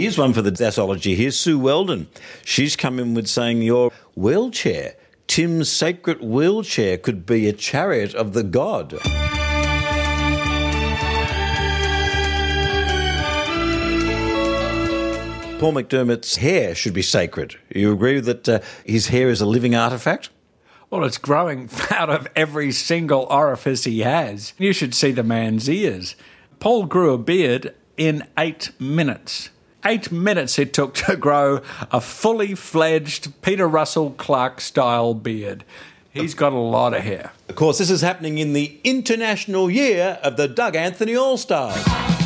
Here's one for the Dasology. Here's Sue Weldon. She's come in with saying your wheelchair, Tim's sacred wheelchair, could be a chariot of the god. Paul McDermott's hair should be sacred. You agree that uh, his hair is a living artifact? Well, it's growing out of every single orifice he has. You should see the man's ears. Paul grew a beard in eight minutes. Eight minutes it took to grow a fully fledged Peter Russell-Clarke style beard. He's got a lot of hair. Of course, this is happening in the international year of the Doug Anthony All Stars.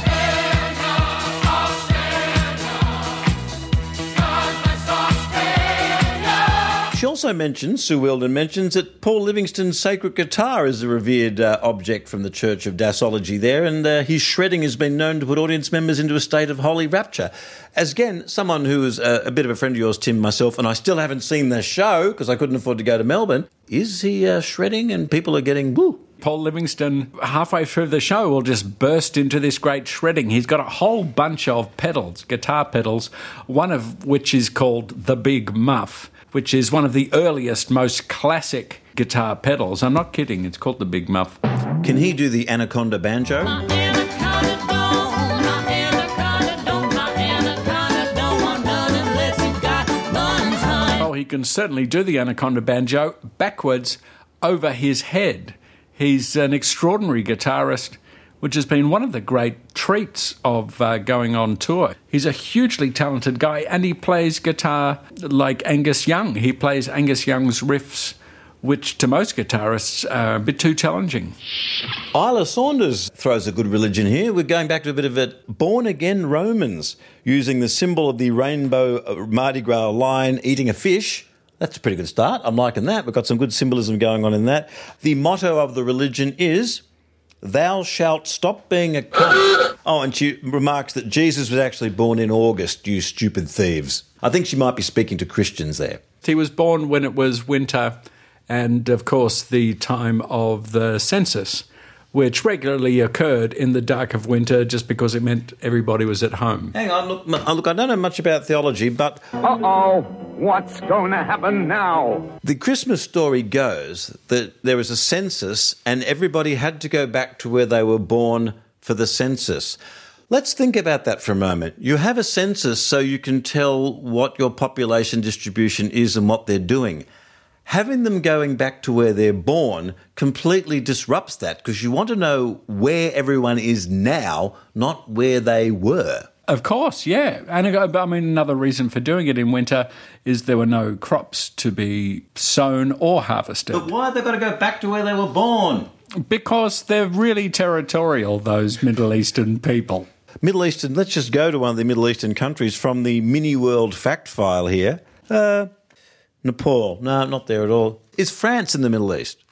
She also mentions, Sue Weldon mentions, that Paul Livingston's sacred guitar is a revered uh, object from the Church of Dasology there, and uh, his shredding has been known to put audience members into a state of holy rapture. As again, someone who is uh, a bit of a friend of yours, Tim, myself, and I still haven't seen the show because I couldn't afford to go to Melbourne, is he uh, shredding and people are getting woo? Paul Livingston, halfway through the show, will just burst into this great shredding. He's got a whole bunch of pedals, guitar pedals, one of which is called the Big Muff which is one of the earliest, most classic guitar pedals. I'm not kidding, it's called the Big Muff. Can he do the Anaconda banjo? Oh, he can certainly do the Anaconda banjo backwards over his head. He's an extraordinary guitarist which has been one of the great treats of uh, going on tour. He's a hugely talented guy and he plays guitar like Angus Young. He plays Angus Young's riffs, which to most guitarists are a bit too challenging. Isla Saunders throws a good religion here. We're going back to a bit of it. Born again Romans, using the symbol of the rainbow uh, Mardi Gras lion eating a fish. That's a pretty good start. I'm liking that. We've got some good symbolism going on in that. The motto of the religion is Thou shalt stop being a cunt. Oh, and she remarks that Jesus was actually born in August, you stupid thieves. I think she might be speaking to Christians there. He was born when it was winter and, of course, the time of the census, which regularly occurred in the dark of winter just because it meant everybody was at home. Hang on, look, look I don't know much about theology, but. Uh oh, what's going to happen now? The Christmas story goes that there was a census and everybody had to go back to where they were born for the census. Let's think about that for a moment. You have a census so you can tell what your population distribution is and what they're doing having them going back to where they're born completely disrupts that because you want to know where everyone is now, not where they were. Of course, yeah. And I mean, another reason for doing it in winter is there were no crops to be sown or harvested. But why have they got to go back to where they were born? Because they're really territorial, those Middle Eastern people. Middle Eastern, let's just go to one of the Middle Eastern countries from the mini world fact file here. Uh, Nepal. No, not there at all. Is France in the Middle East?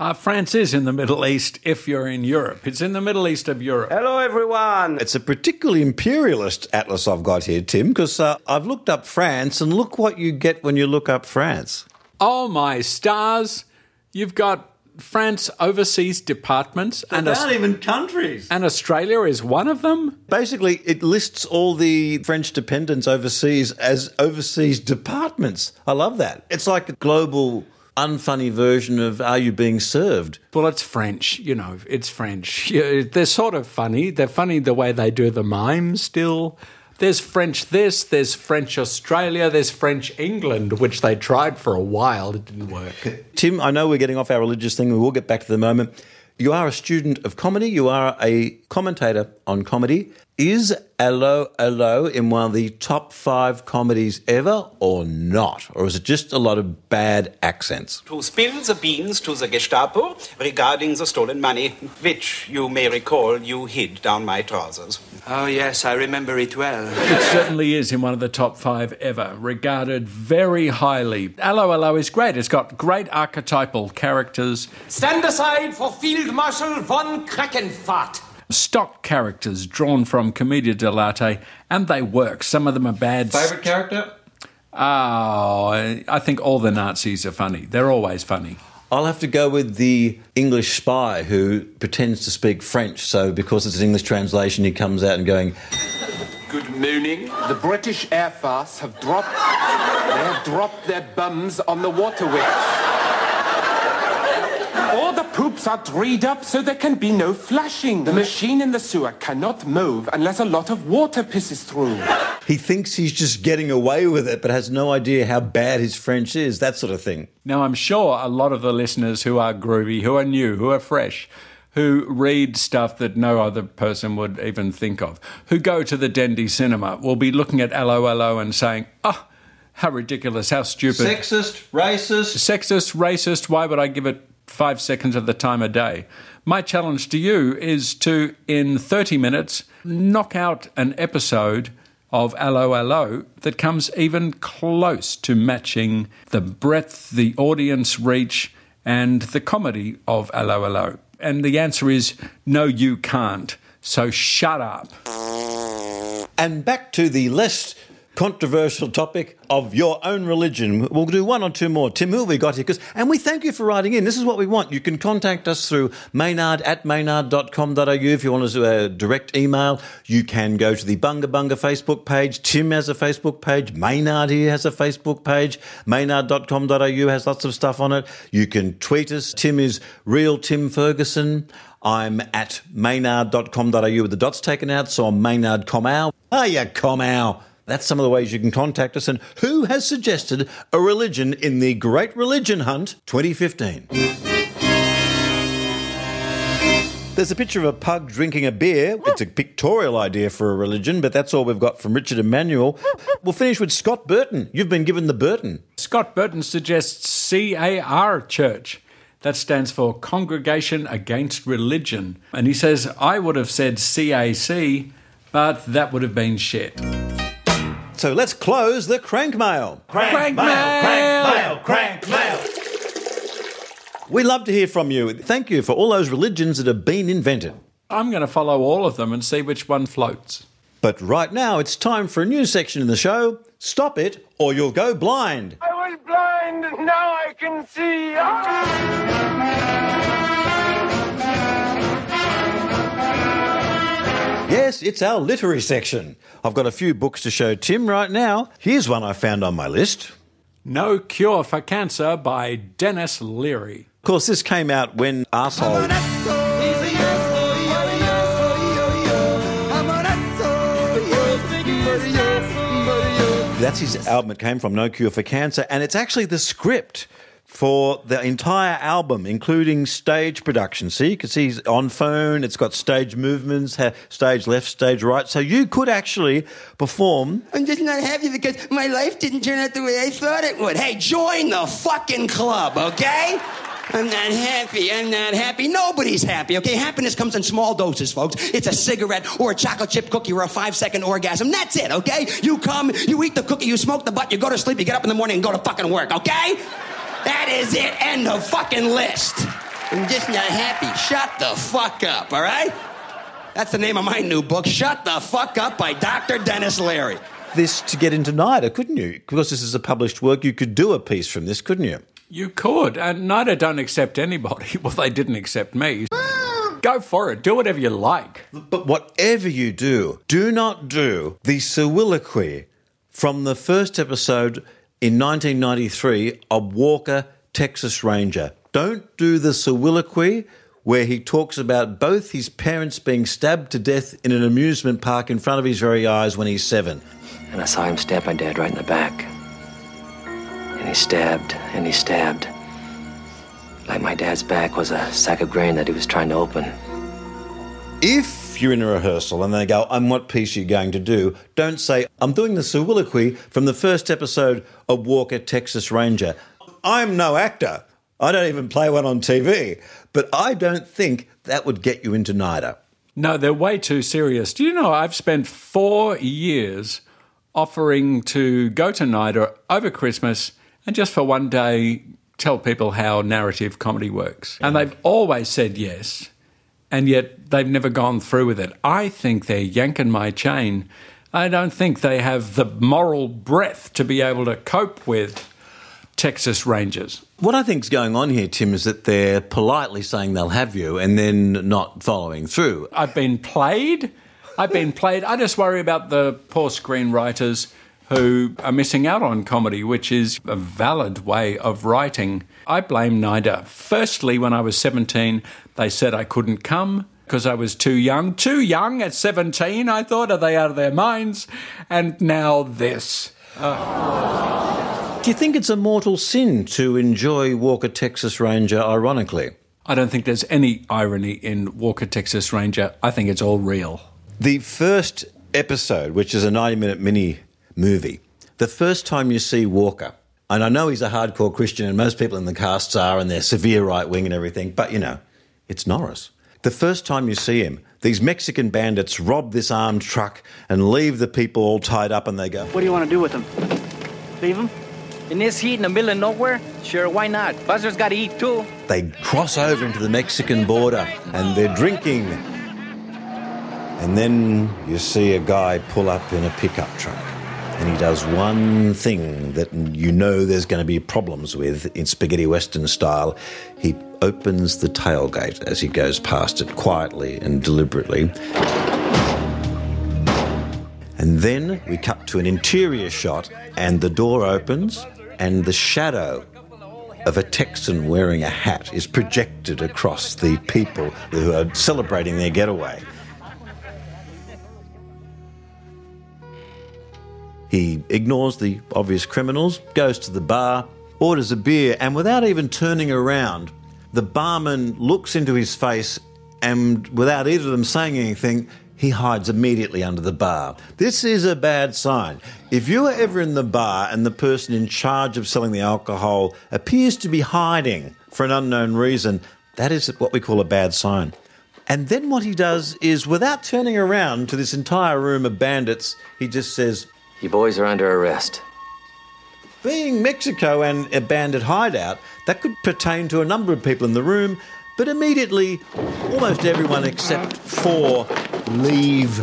Uh, France is in the Middle East if you're in Europe. It's in the Middle East of Europe. Hello, everyone. It's a particularly imperialist atlas I've got here, Tim, because uh, I've looked up France, and look what you get when you look up France. Oh, my stars. You've got France overseas departments. They're and not Aus- even countries. And Australia is one of them? Basically, it lists all the French dependents overseas as overseas departments. I love that. It's like a global unfunny version of Are You Being Served? Well, it's French, you know, it's French. Yeah, they're sort of funny. They're funny the way they do the mime still. There's French this, there's French Australia, there's French England, which they tried for a while. It didn't work. Tim, I know we're getting off our religious thing. We will get back to the moment. You are a student of comedy, you are a commentator on comedy. Is Allo Allo in one of the top five comedies ever or not? Or is it just a lot of bad accents? To spill the beans to the Gestapo regarding the stolen money, which you may recall you hid down my trousers. Oh, yes, I remember it well. It certainly is in one of the top five ever, regarded very highly. Allo Allo is great. It's got great archetypal characters, Stand aside for Field Marshal von Krakenfahrt. Stock characters drawn from Commedia dell'arte, and they work. Some of them are bad. Favorite character? Oh, I think all the Nazis are funny. They're always funny. I'll have to go with the English spy who pretends to speak French. So, because it's an English translation, he comes out and going, Good morning. The British Air Force have dropped. They have dropped their bums on the waterways. All the poops are dried up so there can be no flushing. The machine in the sewer cannot move unless a lot of water pisses through. He thinks he's just getting away with it, but has no idea how bad his French is, that sort of thing. Now, I'm sure a lot of the listeners who are groovy, who are new, who are fresh, who read stuff that no other person would even think of, who go to the Dendy cinema, will be looking at LOLO and saying, oh, how ridiculous, how stupid. Sexist, racist. Sexist, racist, why would I give it five seconds of the time a day? My challenge to you is to, in 30 minutes, knock out an episode of LOLO that comes even close to matching the breadth, the audience reach, and the comedy of LOLO. And the answer is no, you can't. So shut up. And back to the less controversial topic of your own religion. We'll do one or two more. Tim, who we got here? Cause, and we thank you for writing in. This is what we want. You can contact us through maynard at maynard.com.au if you want to a direct email. You can go to the Bunga Bunga Facebook page. Tim has a Facebook page. Maynard here has a Facebook page. Maynard.com.au has lots of stuff on it. You can tweet us. Tim is real Tim Ferguson. I'm at maynard.com.au with the dots taken out, so I'm Maynard. Ah, you Comau. That's some of the ways you can contact us. And who has suggested a religion in the Great Religion Hunt 2015? There's a picture of a pug drinking a beer. It's a pictorial idea for a religion, but that's all we've got from Richard Emmanuel. We'll finish with Scott Burton. You've been given the Burton. Scott Burton suggests CAR Church. That stands for Congregation Against Religion. And he says, I would have said CAC, but that would have been shit. So let's close the crank mail. Crank, Crank mail, mail. crank mail, crank mail. We love to hear from you. Thank you for all those religions that have been invented. I'm going to follow all of them and see which one floats. But right now, it's time for a new section in the show. Stop it, or you'll go blind. I was blind, and now I can see. Ah! Yes, it's our literary section. I've got a few books to show Tim right now. Here's one I found on my list. No Cure for Cancer by Denis Leary. Of course, this came out when Arsehole. That's his album it came from, No Cure for Cancer, and it's actually the script for the entire album, including stage production. See, you can see he's on phone, it's got stage movements, stage left, stage right. So you could actually perform. I'm just not happy because my life didn't turn out the way I thought it would. Hey, join the fucking club, okay? I'm not happy. I'm not happy. Nobody's happy, okay? Happiness comes in small doses, folks. It's a cigarette or a chocolate chip cookie or a five second orgasm. That's it, okay? You come, you eat the cookie, you smoke the butt, you go to sleep, you get up in the morning and go to fucking work, okay? That is it. End of fucking list. I'm just not happy. Shut the fuck up, all right? That's the name of my new book, Shut the Fuck Up by Dr. Denis Leary. This to get into NIDA, couldn't you? Because this is a published work, you could do a piece from this, couldn't you? You could, and NIDA don't accept anybody. Well, they didn't accept me. Go for it. Do whatever you like. But whatever you do, do not do the soliloquy from the first episode in 1993 a Walker, Texas Ranger. Don't do the soliloquy where he talks about both his parents being stabbed to death in an amusement park in front of his very eyes when he's seven. And I saw him stab my dad right in the back. And he stabbed, and he stabbed. Like my dad's back was a sack of grain that he was trying to open. If if you're in a rehearsal and they go, "And what piece are you going to do?" Don't say, "I'm doing the soliloquy from the first episode of Walker Texas Ranger." I'm no actor. I don't even play one on TV. But I don't think that would get you into NIDA. No, they're way too serious. Do you know I've spent four years offering to go to NIDA over Christmas and just for one day tell people how narrative comedy works. And they've always said yes, and yet they've never gone through with it. I think they're yanking my chain. I don't think they have the moral breadth to be able to cope with Texas Rangers. What I think is going on here, Tim, is that they're politely saying they'll have you and then not following through. I've been played. I've been played. I just worry about the poor screenwriters who are missing out on comedy, which is a valid way of writing. I blame NIDA. Firstly, when I was 17, they said I couldn't come because I was too young. Too young at 17, I thought. Are they out of their minds? And now this. Uh. Do you think it's a mortal sin to enjoy Walker Texas Ranger ironically? I don't think there's any irony in Walker Texas Ranger. I think it's all real. The first episode, which is a 90 minute mini movie, the first time you see Walker, and I know he's a hardcore Christian, and most people in the casts are, and they're severe right wing and everything, but you know, it's Norris. The first time you see him, these Mexican bandits rob this armed truck and leave the people all tied up, and they go, What do you want to do with them? Leave them? In this heat in the middle of nowhere? Sure, why not? Buzzard's got to eat too. They cross over into the Mexican border and they're drinking. And then you see a guy pull up in a pickup truck. And he does one thing that you know there's going to be problems with in spaghetti western style. He opens the tailgate as he goes past it quietly and deliberately. And then we cut to an interior shot, and the door opens, and the shadow of a Texan wearing a hat is projected across the people who are celebrating their getaway. He ignores the obvious criminals, goes to the bar, orders a beer, and without even turning around, the barman looks into his face and, without either of them saying anything, he hides immediately under the bar. This is a bad sign. If you are ever in the bar and the person in charge of selling the alcohol appears to be hiding for an unknown reason, that is what we call a bad sign. And then what he does is, without turning around to this entire room of bandits, he just says, You boys are under arrest. Being Mexico and a bandit hideout, that could pertain to a number of people in the room, but immediately, almost everyone except four leave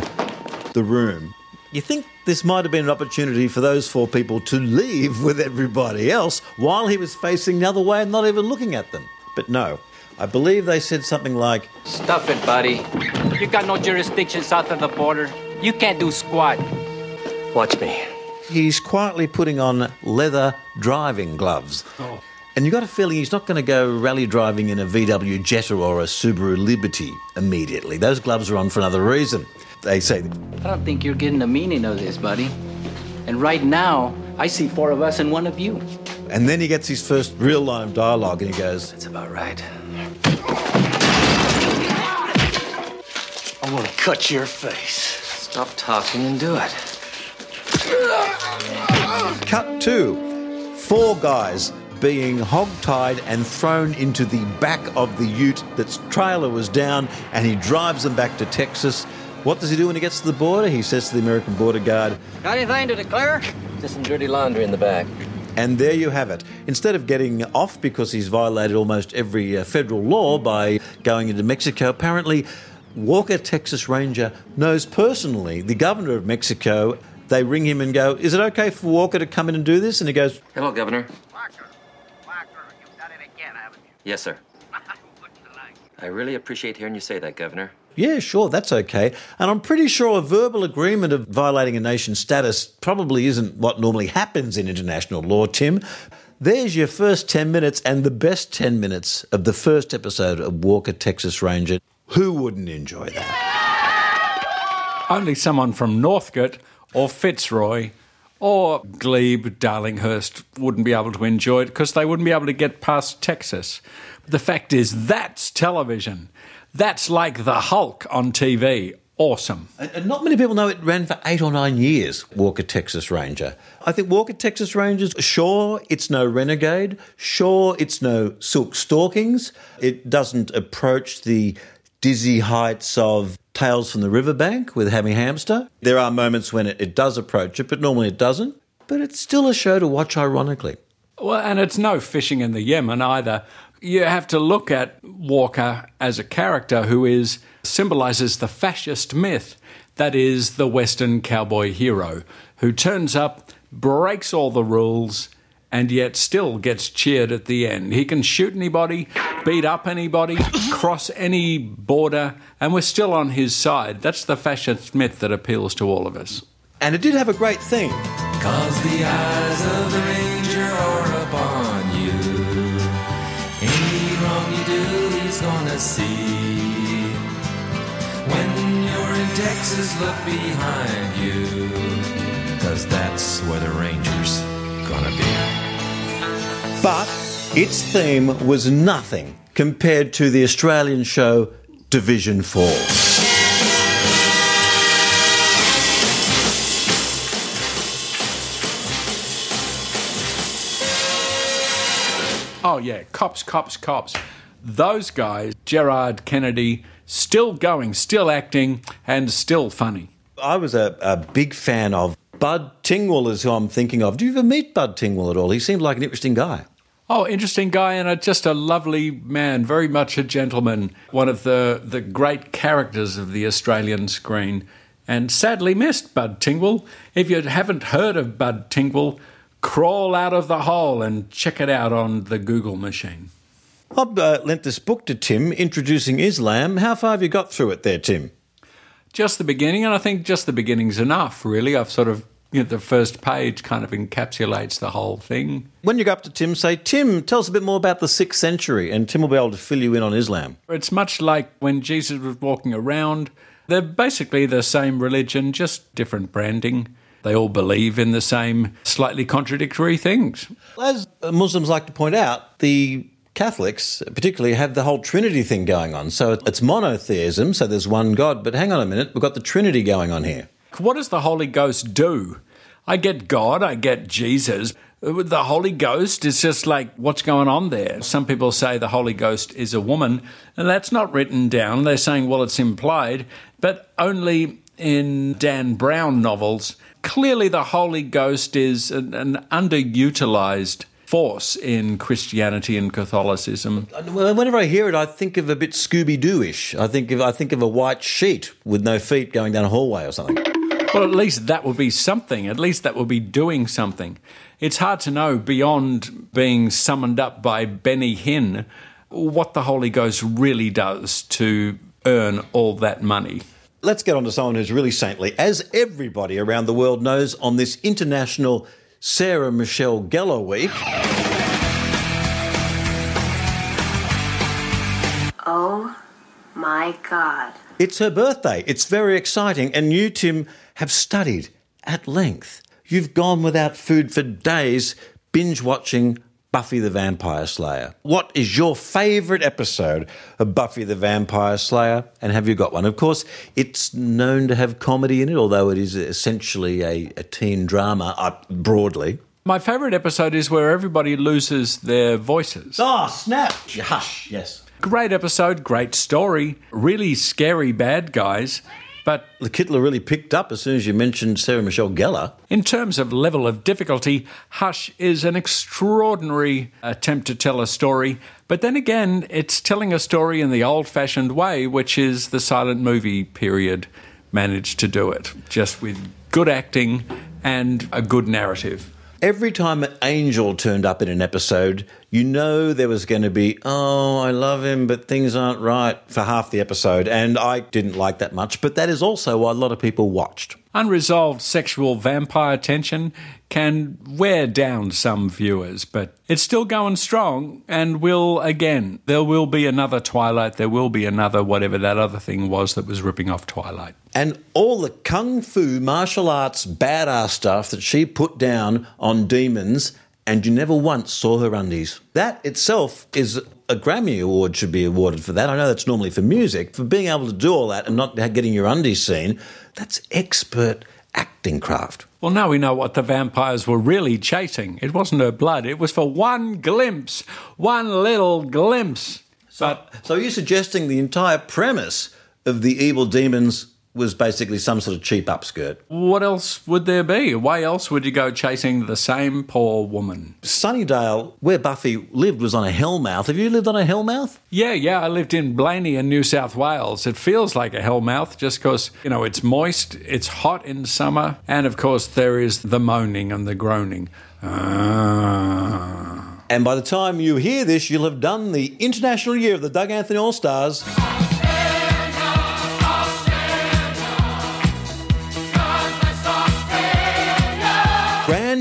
the room. You think this might have been an opportunity for those four people to leave with everybody else while he was facing the other way and not even looking at them. But no. I believe they said something like, Stuff it, buddy. You got no jurisdiction south of the border. You can't do squat. Watch me. He's quietly putting on leather driving gloves. Oh. And you got a feeling he's not going to go rally driving in a VW Jetta or a Subaru Liberty immediately. Those gloves are on for another reason. They say. I don't think you're getting the meaning of this, buddy. And right now, I see four of us and one of you. And then he gets his first real line of dialogue and he goes, That's about right. I want to cut your face. Stop talking and do it. Cut two. Four guys being hog-tied and thrown into the back of the ute that's trailer was down and he drives them back to Texas. What does he do when he gets to the border? He says to the American border guard, Got anything to declare? Just some dirty laundry in the back. And there you have it. Instead of getting off because he's violated almost every uh, federal law by going into Mexico, apparently Walker, Texas Ranger, knows personally the governor of Mexico. They ring him and go, Is it okay for Walker to come in and do this? And he goes, Hello, Governor. walker. Yes, sir. I really appreciate hearing you say that, Governor. Yeah, sure, that's okay. And I'm pretty sure a verbal agreement of violating a nation's status probably isn't what normally happens in international law, Tim. There's your first 10 minutes and the best 10 minutes of the first episode of Walker, Texas Ranger. Who wouldn't enjoy that? Only someone from Northcote or Fitzroy or Glebe, Darlinghurst wouldn't be able to enjoy it because they wouldn't be able to get past Texas. But the fact is, that's television. That's like the Hulk on TV. awesome. And, not many people know it ran for eight or nine years, Walker Texas Ranger. I think Walker Texas Rangers, sure, it's no Renegade. Sure, it's no Silk Stalkings. It doesn't approach the dizzy heights of Tales from the Riverbank with Hammy Hamster. There are moments when it, it does approach it, but normally it doesn't. But it's still a show to watch, ironically. Well, and it's no fishing in the Yemen either. You have to look at Walker as a character who is symbolizes the fascist myth that is the Western cowboy hero who turns up, breaks all the rules, and yet still gets cheered at the end. He can shoot anybody, beat up anybody, cross any border, and we're still on his side. That's the fascist myth that appeals to all of us. And it did have a great thing. Cause the eyes of the ranger are upon you. Any wrong you do, he's gonna see. When you're in Texas, look behind you. Cause that's where the ranger's gonna be. But its theme was nothing compared to the Australian show Division 4. Oh, yeah, cops, cops, cops. Those guys, Gerard Kennedy, still going, still acting, and still funny. I was a, a big fan of Bud Tingwell, is who I'm thinking of. Do you ever meet Bud Tingwell at all? He seemed like an interesting guy. Oh, interesting guy and a, just a lovely man, very much a gentleman. One of the, the great characters of the Australian screen. And sadly missed, Bud Tingwell. If you haven't heard of Bud Tingwell, crawl out of the hole and check it out on the Google machine. I've uh, lent this book to Tim, introducing Islam. How far have you got through it there, Tim? Just the beginning, and I think just the beginning's enough, really. I've sort of, you know, the first page kind of encapsulates the whole thing. When you go up to Tim, say, Tim, tell us a bit more about the sixth century, and Tim will be able to fill you in on Islam. It's much like when Jesus was walking around. They're basically the same religion, just different branding. They all believe in the same slightly contradictory things. As Muslims like to point out, the Catholics, particularly, have the whole Trinity thing going on. So it's monotheism, so there's one God. But hang on a minute, we've got the Trinity going on here. What does the Holy Ghost do? I get God, I get Jesus. The Holy Ghost is just like, what's going on there? Some people say the Holy Ghost is a woman, and that's not written down. They're saying, well, it's implied, but only in Dan Brown novels. Clearly, the Holy Ghost is an, an underutilized force in Christianity and Catholicism. Whenever I hear it, I think of a bit Scooby Doo-ish. I think I think of a white sheet with no feet going down a hallway or something. Well, at least that would be something. At least that would be doing something. It's hard to know beyond being summoned up by Benny Hinn what the Holy Ghost really does to earn all that money. Let's get on to someone who's really saintly, as everybody around the world knows on this international Sarah Michelle Gellar week. Oh my God. It's her birthday. It's very exciting. And you, Tim, have studied at length. You've gone without food for days, binge watching Buffy the Vampire Slayer. What is your favourite episode of Buffy the Vampire Slayer? And have you got one? Of course, it's known to have comedy in it, although it is essentially a, a teen drama uh, broadly. My favourite episode is where everybody loses their voices. Oh, snap! Hush, yes. Great episode, great story, really scary bad guys. But the Kittler really picked up as soon as you mentioned Sarah Michelle Gellar. In terms of level of difficulty, Hush is an extraordinary attempt to tell a story. But then again, it's telling a story in the old fashioned way, which is the silent movie period managed to do it, just with good acting and a good narrative. Every time an angel turned up in an episode, you know there was going to be, oh, I love him, but things aren't right for half the episode. And I didn't like that much, but that is also why a lot of people watched. Unresolved sexual vampire tension can wear down some viewers, but it's still going strong and will again. There will be another Twilight, there will be another whatever that other thing was that was ripping off Twilight. And all the kung fu martial arts badass stuff that she put down on demons and you never once saw her undies. That itself is a Grammy Award should be awarded for that. I know that's normally for music. For being able to do all that and not getting your undies seen, that's expert acting craft. Well, now we know what the vampires were really chasing. It wasn't her blood, it was for one glimpse, one little glimpse. But so are you suggesting the entire premise of the evil demons was basically some sort of cheap upskirt? What else would there be? Why else would you go chasing the same poor woman? Sunnydale, where Buffy lived, was on a hellmouth. Have you lived on a hellmouth? Yeah, yeah. I lived in Blayney in New South Wales. It feels like a hellmouth just because, you know, it's moist, it's hot in summer, and of course there is the moaning and the groaning. Ah. And by the time you hear this, you'll have done the international year of the Doug Anthony All Stars.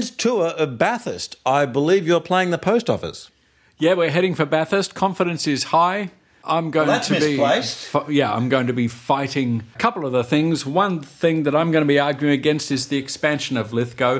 Tour of Bathurst. I believe you're playing the post office. Yeah, we're heading for Bathurst. Confidence is high. I'm going Well, to be misplaced. fi- yeah, I'm going to be fighting a couple of the things. One thing that I'm going to be arguing against is the expansion of Lithgow.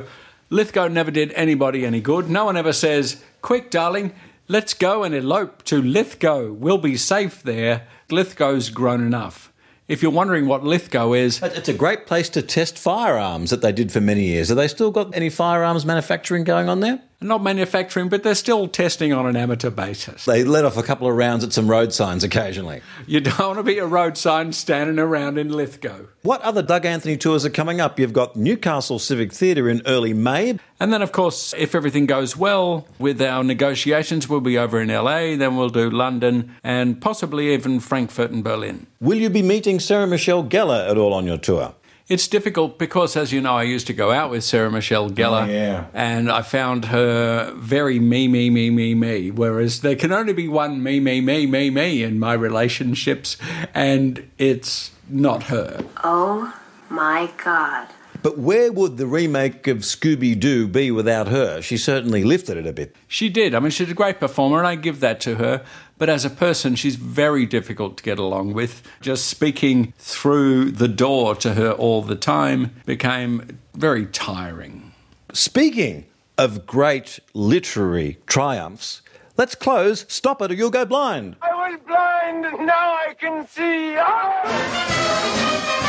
Lithgow never did anybody any good. No one ever says, "Quick, darling, let's go and elope to Lithgow. We'll be safe there." Lithgow's grown enough. If you're wondering what Lithgow is, It's a great place to test firearms that they did for many years. Have they still got any firearms manufacturing going on there? Not manufacturing, but they're still testing on an amateur basis. They let off a couple of rounds at some road signs occasionally. You don't want to be a road sign standing around in Lithgow. What other Doug Anthony tours are coming up? You've got Newcastle Civic Theatre in early May. And then, of course, if everything goes well with our negotiations, we'll be over in LA, then we'll do London and possibly even Frankfurt and Berlin. Will you be meeting Sarah Michelle Gellar at all on your tour? It's difficult because, as you know, I used to go out with Sarah Michelle Gellar, Oh, yeah. and I found her very me, me, me, me, me. Whereas there can only be one me, me, me, me, me in my relationships, and it's not her. Oh my god. But where would the remake of Scooby Doo be without her? She certainly lifted it a bit. She did. I mean, she's a great performer, and I give that to her. But as a person, she's very difficult to get along with. Just speaking through the door to her all the time became very tiring. Speaking of great literary triumphs, let's close Stop It or You'll Go Blind. I was blind, and now I can see. Ah!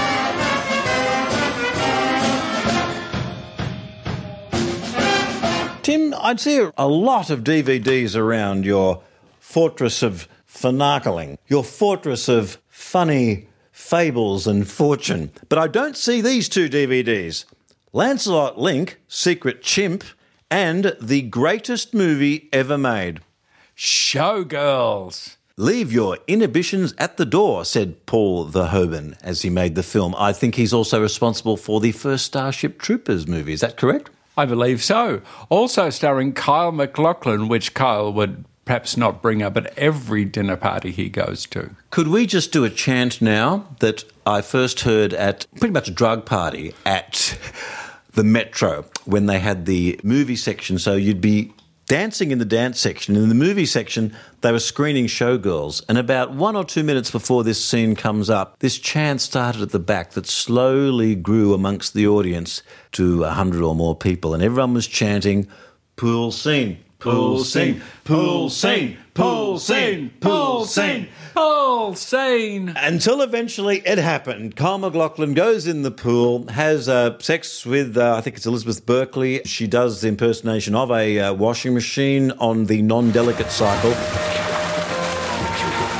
Tim, I'd see a lot of DVDs around your fortress of finarkling, your fortress of funny fables and fortune. But I don't see these two DVDs Lancelot Link, Secret Chimp, and The Greatest Movie Ever Made. Showgirls. Leave your inhibitions at the door, said Paul Verhoeven as he made the film. I think he's also responsible for the first Starship Troopers movie. Is that correct? I believe so. Also starring Kyle MacLachlan, which Kyle would perhaps not bring up at every dinner party he goes to. Could we just do a chant now that I first heard at pretty much a drug party at the Metro when they had the movie section? So you'd be dancing in the dance section. In the movie section, they were screening showgirls. And about one or two minutes before this scene comes up, this chant started at the back that slowly grew amongst the audience to a hundred or more people. And everyone was chanting, pool scene, pool scene, pool scene, pool scene, pool scene. Paul Sane. Until eventually it happened. Kyle MacLachlan goes in the pool, has uh, sex with, uh, I think it's Elizabeth Berkley. She does the impersonation of a uh, washing machine on the non delicate cycle.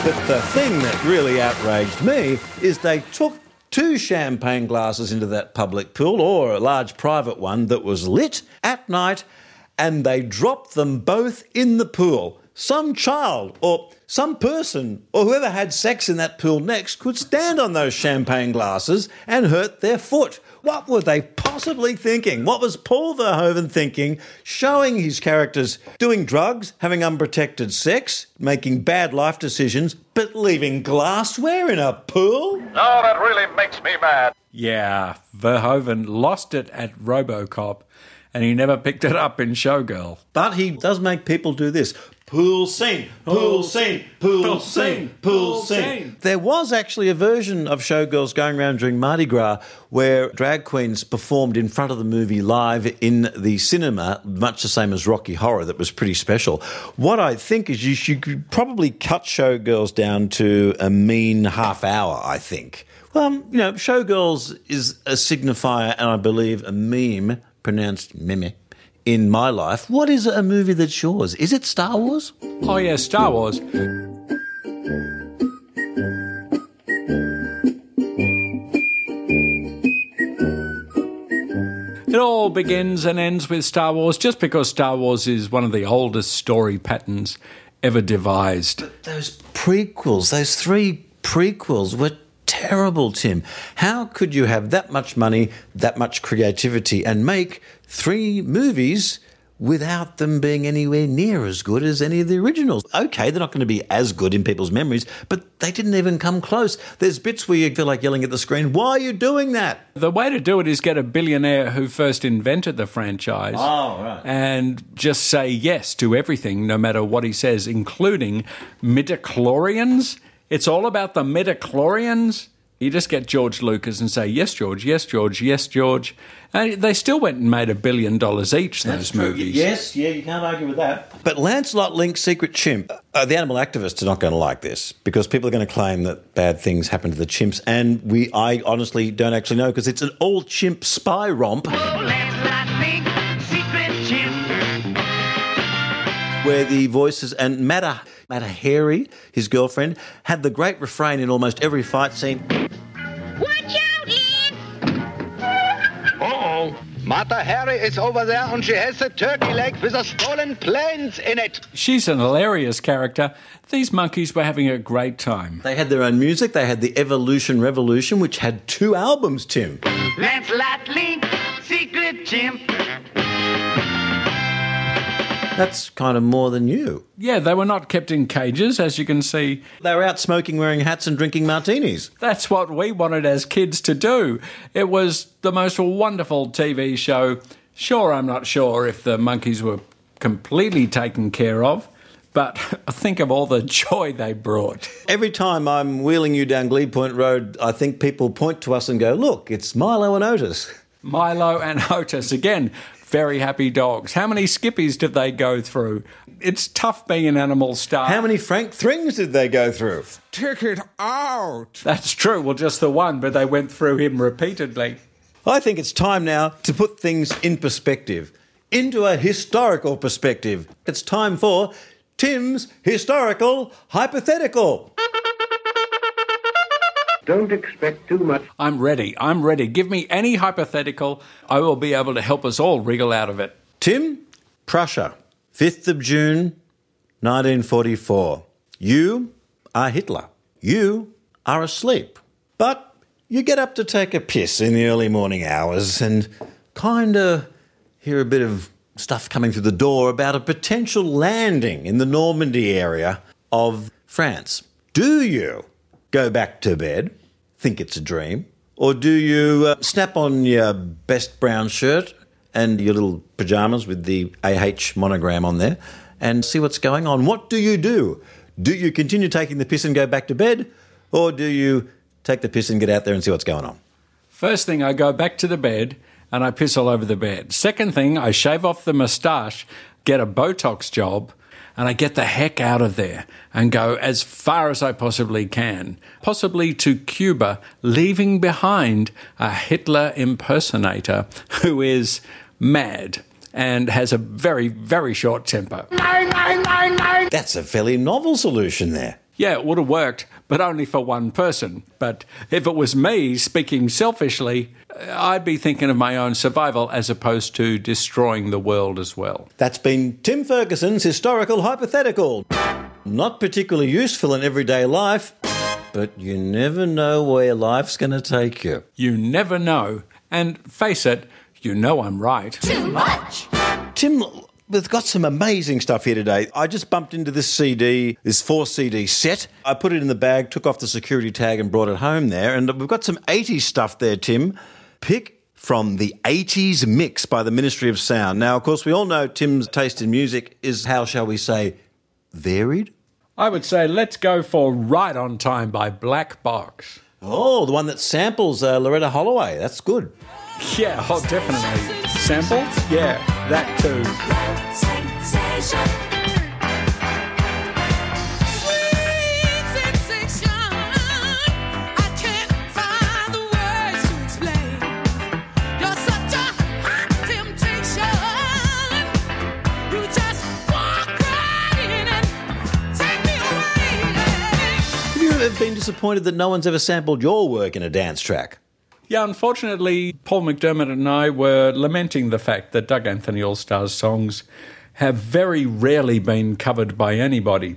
But the thing that really outraged me is they took two champagne glasses into that public pool or a large private one that was lit at night and they dropped them both in the pool. Some child or some person or whoever had sex in that pool next could stand on those champagne glasses and hurt their foot. What were they possibly thinking? What was Paul Verhoeven thinking, showing his characters doing drugs, having unprotected sex, making bad life decisions, but leaving glassware in a pool? No, that really makes me mad. Yeah, Verhoeven lost it at Robocop and he never picked it up in Showgirl. But he does make people do this. Pool scene, pool scene, pool scene, pool scene. There was actually a version of Showgirls going around during Mardi Gras where drag queens performed in front of the movie live in the cinema, much the same as Rocky Horror, that was pretty special. What I think is you should probably cut Showgirls down to a mean half hour, I think. Well, you know, Showgirls is a signifier and I believe a meme, pronounced meme in my life. What is a movie that's yours? Is it Star Wars? Oh, yeah, Star Wars. It all begins and ends with Star Wars just because Star Wars is one of the oldest story patterns ever devised. But those prequels, those three prequels were terrible, Tim. How could you have that much money, that much creativity, and make three movies without them being anywhere near as good as any of the originals. Okay, they're not going to be as good in people's memories, but they didn't even come close. There's bits where you feel like yelling at the screen, why are you doing that? The way to do it is get a billionaire who first invented the franchise oh, right. and just say yes to everything, no matter what he says, including midichlorians. It's all about the midichlorians. You just get George Lucas and say, yes, George, yes, George, yes, George. And they still went and made a billion dollars each, those movies. Yes, yeah, you can't argue with that. But Lancelot Link's Secret Chimp, uh, the animal activists are not going to like this because people are going to claim that bad things happen to the chimps. And we, I honestly don't actually know because it's an all chimp spy romp. Where the voices and Mata, Mata Hari, his girlfriend, had the great refrain in almost every fight scene. Watch out, Lynn! Uh-oh. Mata Hari is over there and she has a turkey leg with a stolen planes in it. She's an hilarious character. These monkeys were having a great time. They had their own music. They had the Evolution Revolution, which had two albums, Tim. Lancelot Link, Secret Chimp. That's kind of more than you. Yeah, they were not kept in cages, as you can see. They were out smoking, wearing hats, and drinking martinis. That's what we wanted as kids to do. It was the most wonderful TV show. Sure, I'm not sure if the monkeys were completely taken care of, but think of all the joy they brought. Every time I'm wheeling you down Glebe Point Road, I think people point to us and go, Look, it's Milo and Otis. Milo and Otis again very happy dogs. How many skippies did they go through? It's tough being an animal star. How many Frank Thrings did they go through? Take it out. That's true. Well, just the one, but they went through him repeatedly. I think it's time now to put things in perspective, into a historical perspective. It's time for Tim's Historical Hypothetical. Don't expect too much. I'm ready. I'm ready. Give me any hypothetical. I will be able to help us all wriggle out of it. Tim, Prussia, 5th of June, 1944. You are Hitler. You are asleep. But you get up to take a piss in the early morning hours and kind of hear a bit of stuff coming through the door about a potential landing in the Normandy area of France. Do you? Go back to bed, think it's a dream? Or do you uh, snap on your best brown shirt and your little pajamas with the AH monogram on there and see what's going on? What do you do? Do you continue taking the piss and go back to bed? Or do you take the piss and get out there and see what's going on? First thing, I go back to the bed and I piss all over the bed. Second thing, I shave off the moustache, get a Botox job, and I get the heck out of there and go as far as I possibly can, possibly to Cuba, leaving behind a Hitler impersonator who is mad and has a very, very short temper. That's a fairly novel solution there. Yeah, it would have worked, but only for one person. But if it was me speaking selfishly, I'd be thinking of my own survival as opposed to destroying the world as well. That's been Tim Ferguson's historical hypothetical. Not particularly useful in everyday life, but you never know where life's going to take you. You never know. And face it, you know I'm right. Too much. Tim, We've got some amazing stuff here today. I just bumped into this CD, this four CD set. I put it in the bag, took off the security tag, and brought it home there. And we've got some 80s stuff there, Tim. Pick from the 80s mix by the Ministry of Sound. Now, of course, we all know Tim's taste in music is, how shall we say, varied? I would say let's go for Ride on Time by Black Box. Oh, the one that samples uh, Loretta Holloway. That's good. Yeah, oh, definitely. Sample? Yeah, that too. Have you ever been disappointed that no one's ever sampled your work in a dance track? Yeah, unfortunately, Paul McDermott and I were lamenting the fact that Doug Anthony All Stars songs have very rarely been covered by anybody.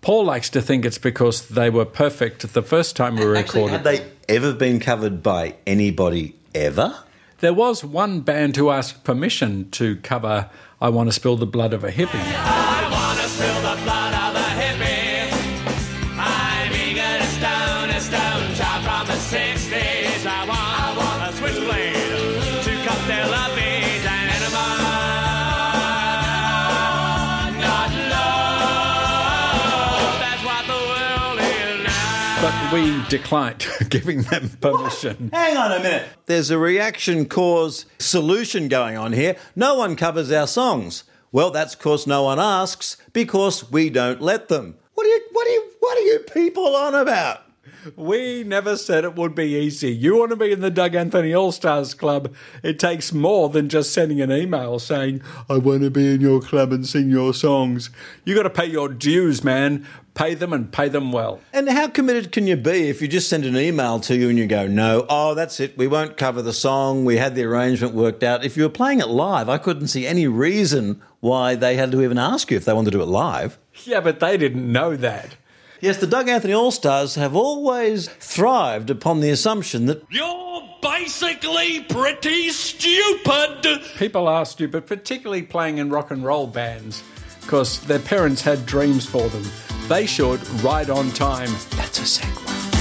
Paul likes to think it's because they were perfect the first time we recorded. Have they ever been covered by anybody ever? There was one band who asked permission to cover I Want to Spill the Blood of a Hippie. Declined giving them permission. Hang on a minute. There's a reaction cause solution going on here. No one covers our songs. Well, that's because no one asks because we don't let them. What are you what are you what are you people on about? We never said it would be easy. You want to be in the Doug Anthony All Stars Club, it takes more than just sending an email saying, I want to be in your club and sing your songs. You got to pay your dues, man. Pay them and pay them well. And how committed can you be if you just send an email to you and you go, no, oh, that's it, we won't cover the song, we had the arrangement worked out. If you were playing it live, I couldn't see any reason why they had to even ask you if they wanted to do it live. Yeah, but they didn't know that. Yes, the Doug Anthony All Stars have always thrived upon the assumption that You're basically pretty stupid. People are stupid, particularly playing in rock and roll bands, because their parents had dreams for them. They should ride on time. That's a segue.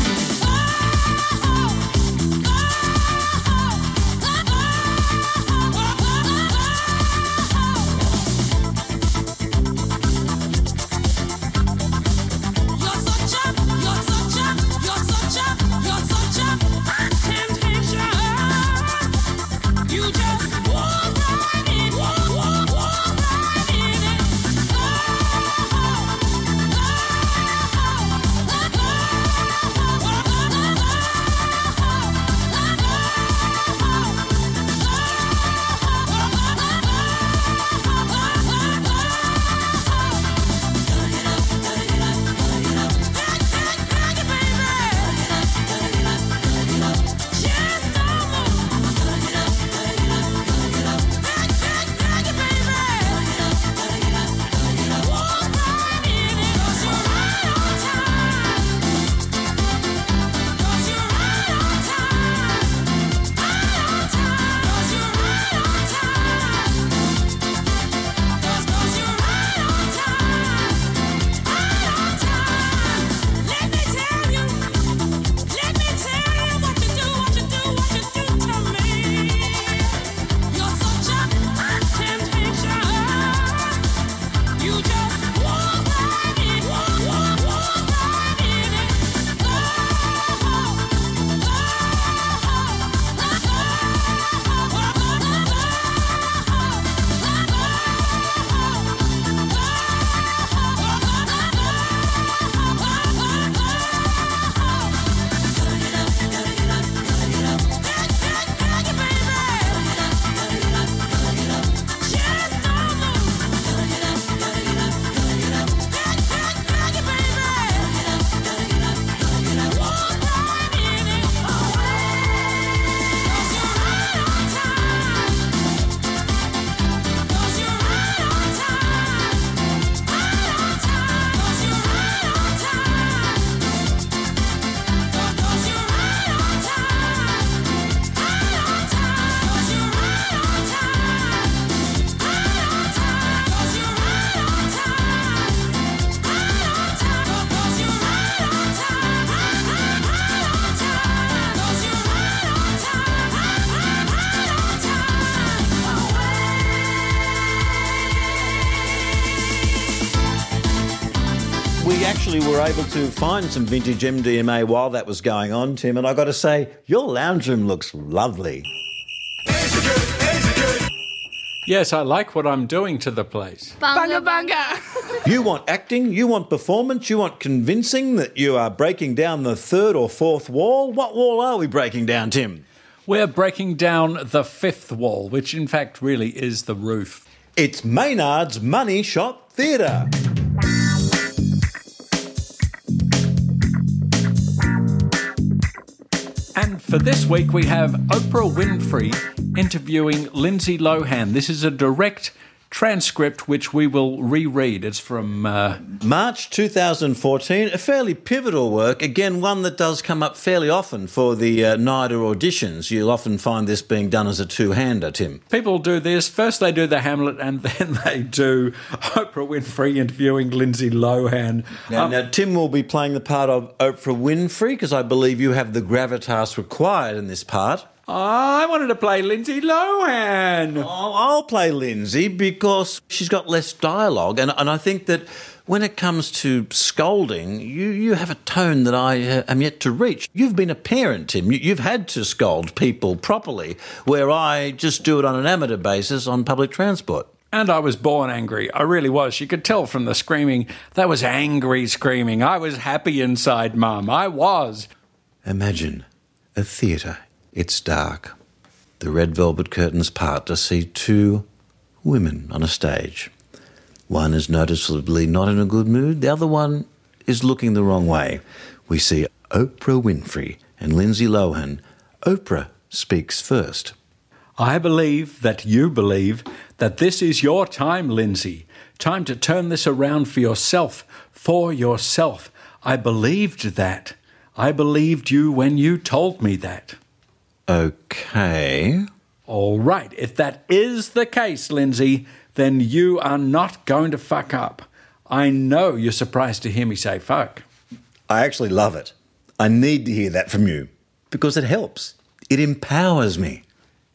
Able to find some vintage MDMA while that was going on, Tim, and I got to say, your lounge room looks lovely. Yes, I like what I'm doing to the place. Bunga bunga. You want acting, you want performance, you want convincing that you are breaking down the third or fourth wall. What wall are we breaking down, Tim? We're breaking down the fifth wall, which in fact really is the roof. It's Maynard's Money Shot Theatre. For this week, we have Oprah Winfrey interviewing Lindsay Lohan. This is a direct transcript which we will reread. It's from uh, March 2014, a fairly pivotal work. Again, one that does come up fairly often for the uh, NIDA auditions. You'll often find this being done as a two hander, Tim. people do this. First, they do the Hamlet, and then they do Oprah Winfrey interviewing Lindsay Lohan. Now, Um, now, Tim will be playing the part of Oprah Winfrey because I believe you have the gravitas required in this part. I wanted to play Lindsay Lohan. Oh, I'll play Lindsay because she's got less dialogue, and, and I think that when it comes to scolding, you, you have a tone that I uh, am yet to reach. You've been a parent, Tim. You, you've had to scold people properly, where I just do it on an amateur basis on public transport. And I was born angry. I really was. You could tell from the screaming. That was angry screaming. I was happy inside, Mum. I was. Imagine a theatre. It's dark. The red velvet curtains part to see two women on a stage. One is noticeably not in a good mood, the other one is looking the wrong way. We see Oprah Winfrey and Lindsay Lohan. Oprah speaks first. I believe that you believe that this is your time, Lindsay. Time to turn this around for yourself, for yourself. I believed that. I believed you when you told me that. Okay. All right. If that is the case, Lindsay, then you are not going to fuck up. I know you're surprised to hear me say fuck. I actually love it. I need to hear that from you because it helps. It empowers me.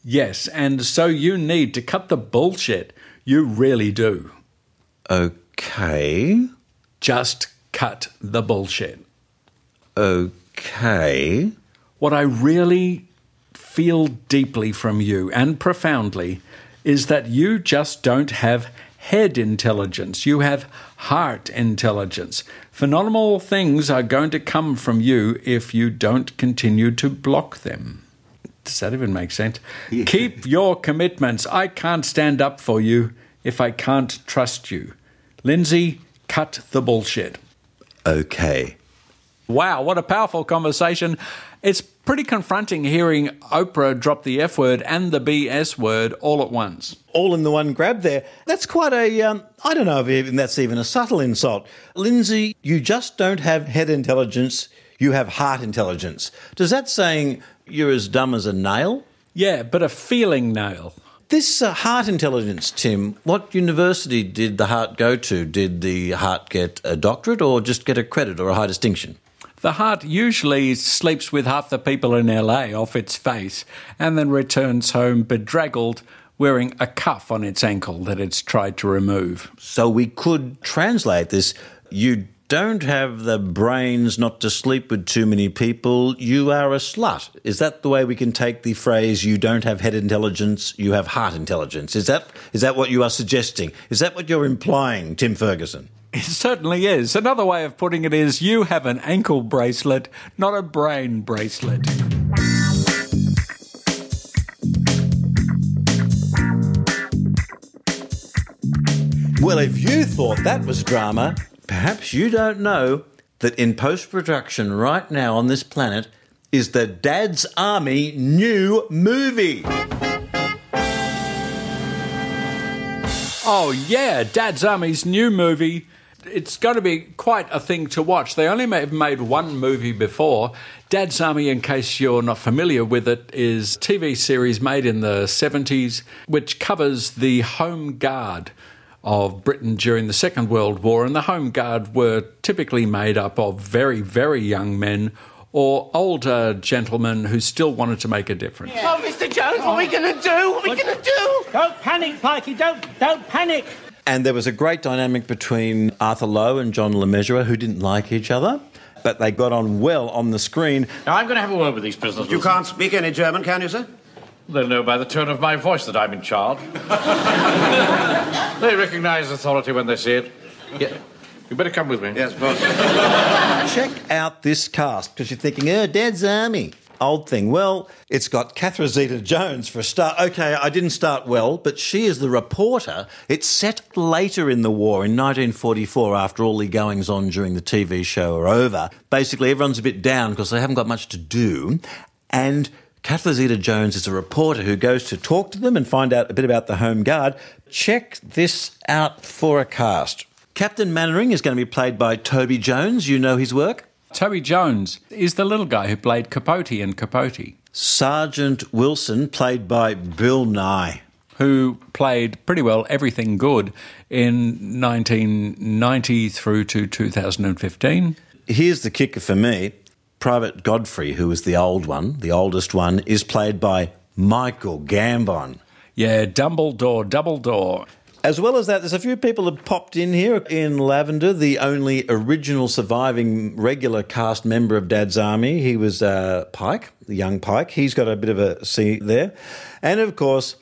Yes, and so you need to cut the bullshit. You really do. Okay. Just cut the bullshit. Okay. What I really feel deeply from you and profoundly is that you just don't have head intelligence. You have heart intelligence. Phenomenal things are going to come from you if you don't continue to block them. Does that even make sense? Keep your commitments. I can't stand up for you if I can't trust you. Lindsay, cut the bullshit. Okay. Wow, what a powerful conversation. It's pretty confronting hearing Oprah drop the F word and the BS word all at once. All in the one grab there. That's quite a, um, I don't know if even that's even a subtle insult. Lindsay, you just don't have head intelligence, you have heart intelligence. Does that saying you're as dumb as a nail? Yeah, but a feeling nail. This uh, heart intelligence, Tim, what university did the heart go to? Did the heart get a doctorate or just get a credit or a high distinction? The heart usually sleeps with half the people in LA off its face and then returns home bedraggled, wearing a cuff on its ankle that it's tried to remove. So we could translate this you don't have the brains not to sleep with too many people, you are a slut. Is that the way we can take the phrase you don't have head intelligence, you have heart intelligence? Is that is that what you are suggesting? Is that what you're implying, Tim Ferguson? It certainly is. Another way of putting it is you have an ankle bracelet, not a brain bracelet. Well, if you thought that was drama, perhaps you don't know that in post production right now on this planet is the Dad's Army new movie. Oh, yeah, Dad's Army's new movie. It's going to be quite a thing to watch. They only have made one movie before. Dad's Army, in case you're not familiar with it, is a TV series made in the 70s which covers the Home Guard of Britain during the Second World War. And the Home Guard were typically made up of very, very young men or older gentlemen who still wanted to make a difference. Oh, Mr. Jones, what are we going to do? What are we going to do? Don't panic, Pikey. Don't don't panic. And there was a great dynamic between Arthur Lowe and John Le Mesurier, who didn't like each other, but they got on well on the screen. Now, I'm going to have a word with these prisoners. You can't speak any German, can you, sir? They'll know by the tone of my voice that I'm in charge. they recognize authority when they see it. Yeah. You better come with me. Yes, boss. Check out this cast because you're thinking, oh, Dad's Army. Old thing. Well, it's got Catherine Zeta Jones for a start. Okay, I didn't start well, but she is the reporter. It's set later in the war in 1944 after all the goings on during the TV show are over. Basically, everyone's a bit down because they haven't got much to do. And Catherine Zeta Jones is a reporter who goes to talk to them and find out a bit about the Home Guard. Check this out for a cast. Captain Mainwaring is going to be played by Toby Jones. You know his work. Toby Jones is the little guy who played Capote in Capote. Sergeant Wilson, played by Bill Nighy. Who played pretty well everything good in 1990 through to 2015. Here's the kicker for me Private Godfrey, who is the old one, the oldest one, is played by Michael Gambon. Yeah, Dumbledore, Dumbledore. As well as that, there's a few people that popped in here. Ian Lavender, the only original surviving regular cast member of Dad's Army, he was uh, Pike, the young Pike. He's got a bit of a C there. And of course,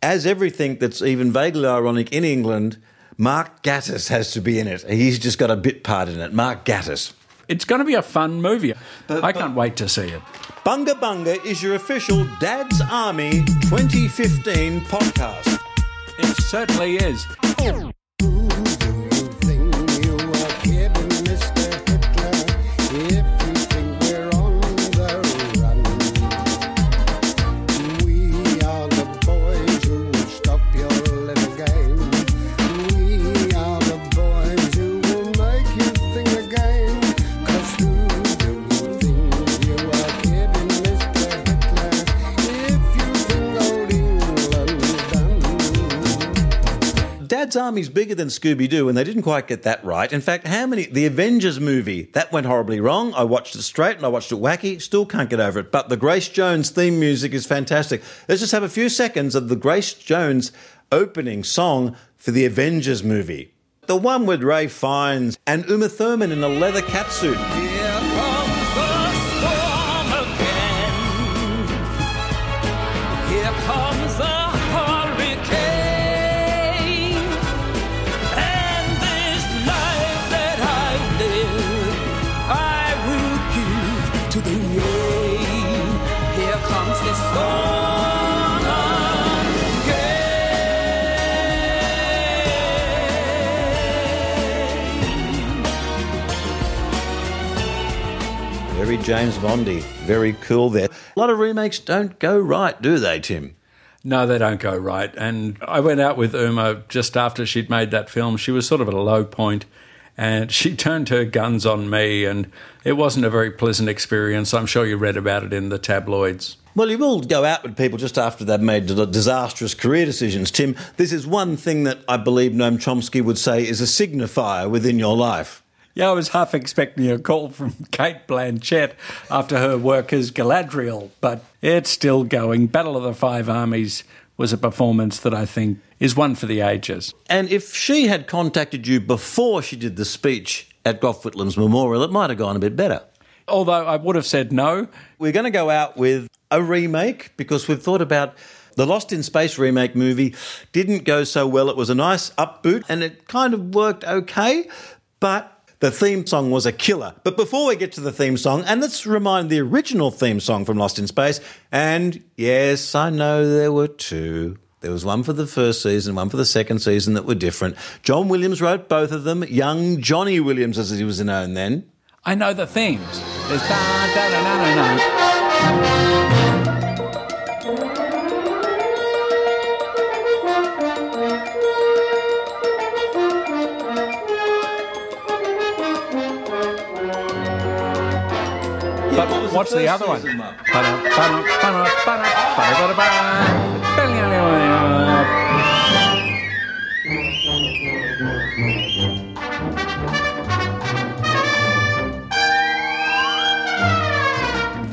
as everything that's even vaguely ironic in England, Mark Gatiss has to be in it. He's just got a bit part in it. Mark Gatiss. It's going to be a fun movie. But, I can't wait to see it. Bunga Bunga is your official Dad's Army 2015 podcast. It certainly is. Dad's Army's bigger than Scooby Doo, and they didn't quite get that right. In fact, how many? The Avengers movie, that went horribly wrong. I watched it straight and I watched it wacky, still can't get over it. But the Grace Jones theme music is fantastic. Let's just have a few seconds of the Grace Jones opening song for the Avengers movie. The one with Ralph Fiennes and Uma Thurman in a leather catsuit. Here James Bondy, very cool there. A lot of remakes don't go right, do they, Tim? No, they don't go right. And I went out with Uma just after she'd made that film. She was sort of at a low point and she turned her guns on me, and it wasn't a very pleasant experience. I'm sure you read about it in the tabloids. Well, you will go out with people just after they've made disastrous career decisions, Tim. This is one thing that I believe Noam Chomsky would say is a signifier within your life. Yeah, I was half expecting a call from Cate Blanchett after her work as Galadriel, but it's still going. Battle of the Five Armies was a performance that I think is one for the ages. And if she had contacted you before she did the speech at Gough Whitlam's memorial, it might have gone a bit better. Although I would have said no. We're going to go out with a remake because we've thought about the Lost in Space remake movie didn't go so well. It was a nice upboot and it kind of worked okay, but the theme song was a killer. But before we get to the theme song, and let's remind the original theme song from Lost in Space, and yes, I know there were two. There was one for the first season, one for the second season that were different. John Williams wrote both of them. Young Johnny Williams, as he was known then. I know the themes. There's da da da da da the other one?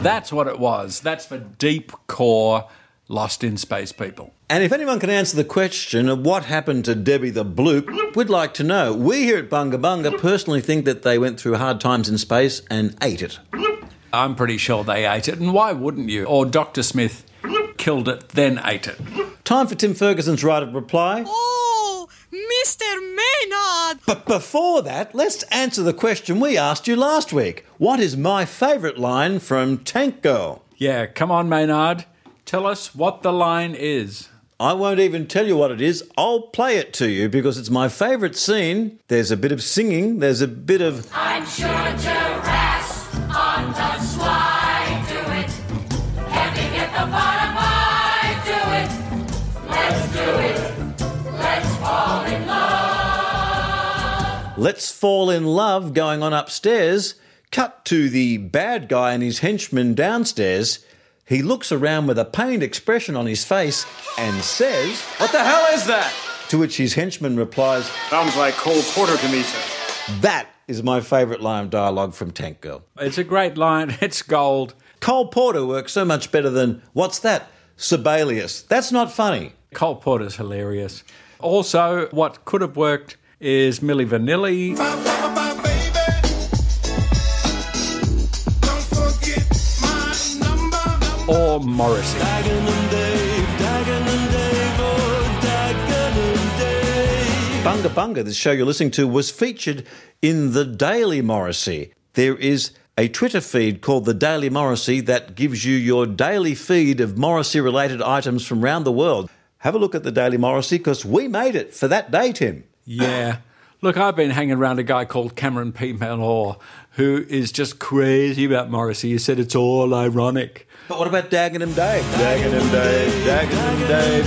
That's what it was. That's for deep core Lost in Space people. And if anyone can answer the question of what happened to Debbie the Bloop, we'd like to know. We here at Bunga Bunga personally think that they went through hard times in space and ate it. I'm pretty sure they ate it, and why wouldn't you? Or Dr. Smith killed it, then ate it. Time for Tim Ferguson's right of reply. Oh, Mr. Maynard! But before that, let's answer the question we asked you last week. What is my favourite line from Tank Girl? Yeah, come on, Maynard. Tell us what the line is. I won't even tell you what it is. I'll play it to you because it's my favourite scene. There's a bit of singing, there's a bit of. I'm sure giraffes on Let's Fall in Love going on upstairs. Cut to the bad guy and his henchman downstairs. He looks around with a pained expression on his face and says, What the hell is that? To which his henchman replies, Sounds like Cole Porter to me, sir. That is my favourite line of dialogue from Tank Girl. It's a great line. It's gold. Cole Porter works so much better than, what's that? Sibelius. That's not funny. Cole Porter's hilarious. Also, what could have worked is Milli Vanilli. Or Morrissey. Bunga Bunga, the show you're listening to, was featured in the Daily Morrissey. There is a Twitter feed called the Daily Morrissey that gives you your daily feed of Morrissey related items from around the world. Have a look at the Daily Morrissey because we made it for that day, Tim. Yeah. Look, I've been hanging around a guy called Cameron P. Malor who is just crazy about Morrissey. He said it's all ironic. But what about Dagenham Dave? Dagenham Dave, Dagenham Dave.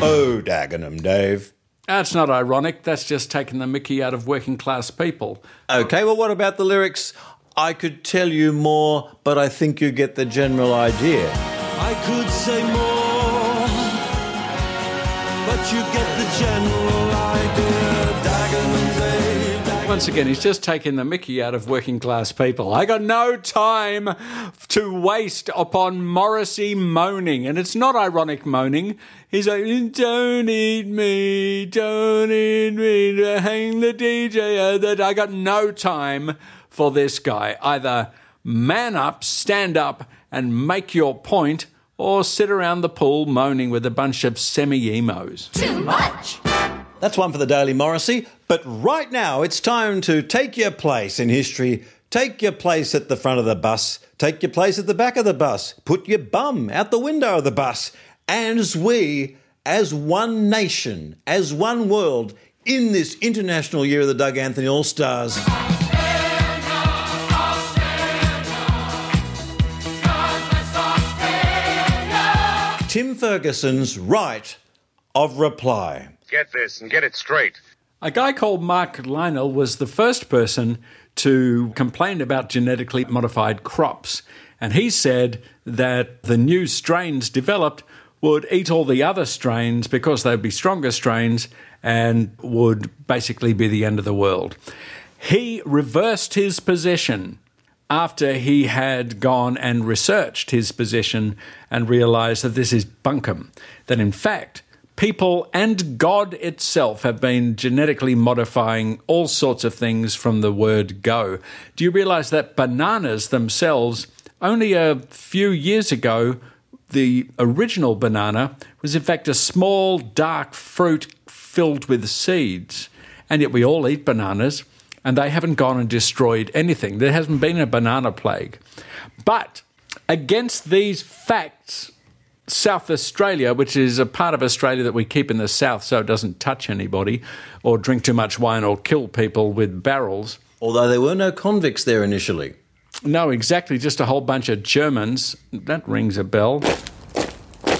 Oh, Dagenham Dave. That's not ironic. That's just taking the mickey out of working class people. Okay, well, what about the lyrics? I could tell you more, but I think you get the general idea. I could say more, Once again, he's just taking the mickey out of working class people. I got no time to waste upon Morrissey moaning. And it's not ironic moaning. He's like, don't eat me, don't eat me, hang the DJ. That I got no time for this guy. Either man up, stand up, and make your point, or sit around the pool moaning with a bunch of semi emos. Too much. That's one for the Daily Morrissey. But right now, it's time to take your place in history. Take your place at the front of the bus. Take your place at the back of the bus. Put your bum out the window of the bus. And as we, as one nation, as one world, in this international year of the Doug Anthony All Stars. Ferguson's right of reply. Get this and get it straight. A guy called Mark Lynas was the first person to complain about genetically modified crops. And he said that the new strains developed would eat all the other strains because they'd be stronger strains and would basically be the end of the world. He reversed his position after he had gone and researched his position and realized that this is bunkum. That in fact, people and God itself have been genetically modifying all sorts of things from the word go. Do you realize that bananas themselves, only a few years ago, the original banana was in fact a small dark fruit filled with seeds? And yet we all eat bananas and they haven't gone and destroyed anything. There hasn't been a banana plague. But against these facts, South Australia, which is a part of Australia that we keep in the south so it doesn't touch anybody or drink too much wine or kill people with barrels. Although there were no convicts there initially. No, exactly, just a whole bunch of Germans. That rings a bell.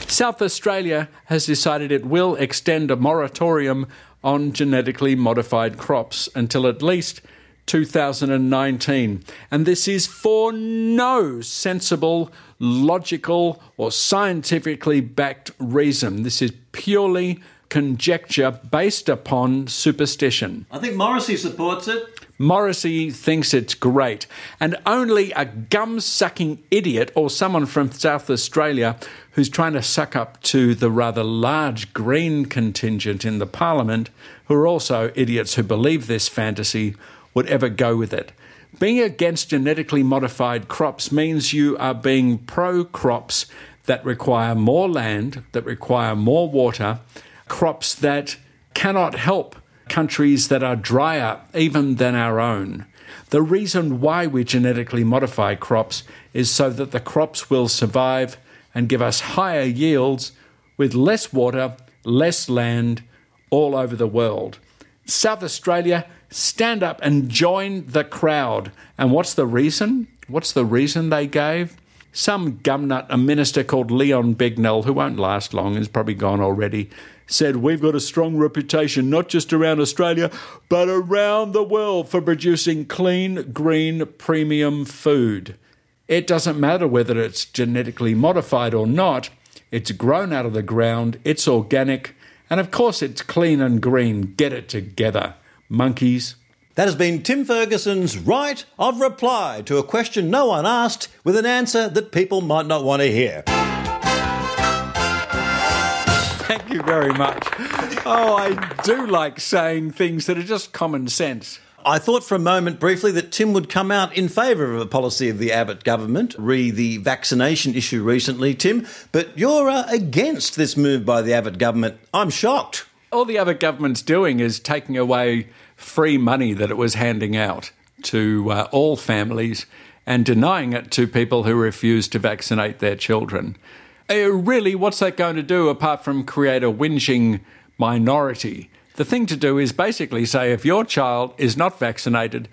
South Australia has decided it will extend a moratorium on genetically modified crops until at least 2019. And this is for no sensible, logical, or scientifically backed reason. This is purely conjecture based upon superstition. I think Morrissey supports it. Morrissey thinks it's great, and only a gum sucking idiot or someone from South Australia who's trying to suck up to the rather large Green contingent in the Parliament, who are also idiots who believe this fantasy, would ever go with it. Being against genetically modified crops means you are being pro crops that require more land, that require more water, crops that cannot help countries that are drier even than our own. The reason why we genetically modify crops is so that the crops will survive and give us higher yields with less water, less land all over the world. South Australia, stand up and join the crowd. And what's the reason? What's the reason they gave? Some gumnut, a minister called Leon Bignell, who won't last long, is probably gone already, said, We've got a strong reputation, not just around Australia, but around the world for producing clean, green, premium food. It doesn't matter whether it's genetically modified or not, it's grown out of the ground, it's organic, and of course it's clean and green. Get it together, monkeys. That has been Tim Ferguson's right of reply to a question no one asked with an answer that people might not want to hear. Thank you very much. Oh, I do like saying things that are just common sense. I thought for a moment briefly that Tim would come out in favour of a policy of the Abbott government, re the vaccination issue recently, Tim, but you're uh, against this move by the Abbott government. I'm shocked. All the other government's doing is taking away free money that it was handing out to uh, all families and denying it to people who refuse to vaccinate their children. Uh, really, what's that going to do apart from create a whinging minority? The thing to do is basically say if your child is not vaccinated,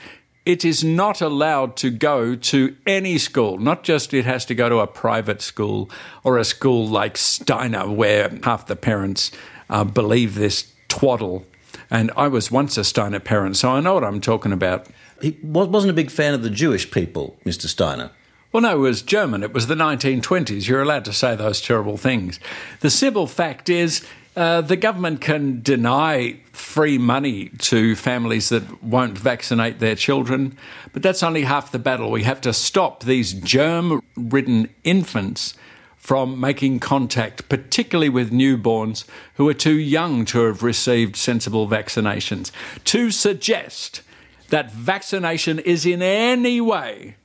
it is not allowed to go to any school, not just it has to go to a private school or a school like Steiner, where half the parents uh, believe this twaddle. And I was once a Steiner parent, so I know what I'm talking about. He wasn't a big fan of the Jewish people, Mr. Steiner. Well, no, it was German. It was the 1920s. You're allowed to say those terrible things. The simple fact is, uh, the government can deny free money to families that won't vaccinate their children, but that's only half the battle. We have to stop these germ ridden infants from making contact, particularly with newborns who are too young to have received sensible vaccinations. To suggest that vaccination is in any way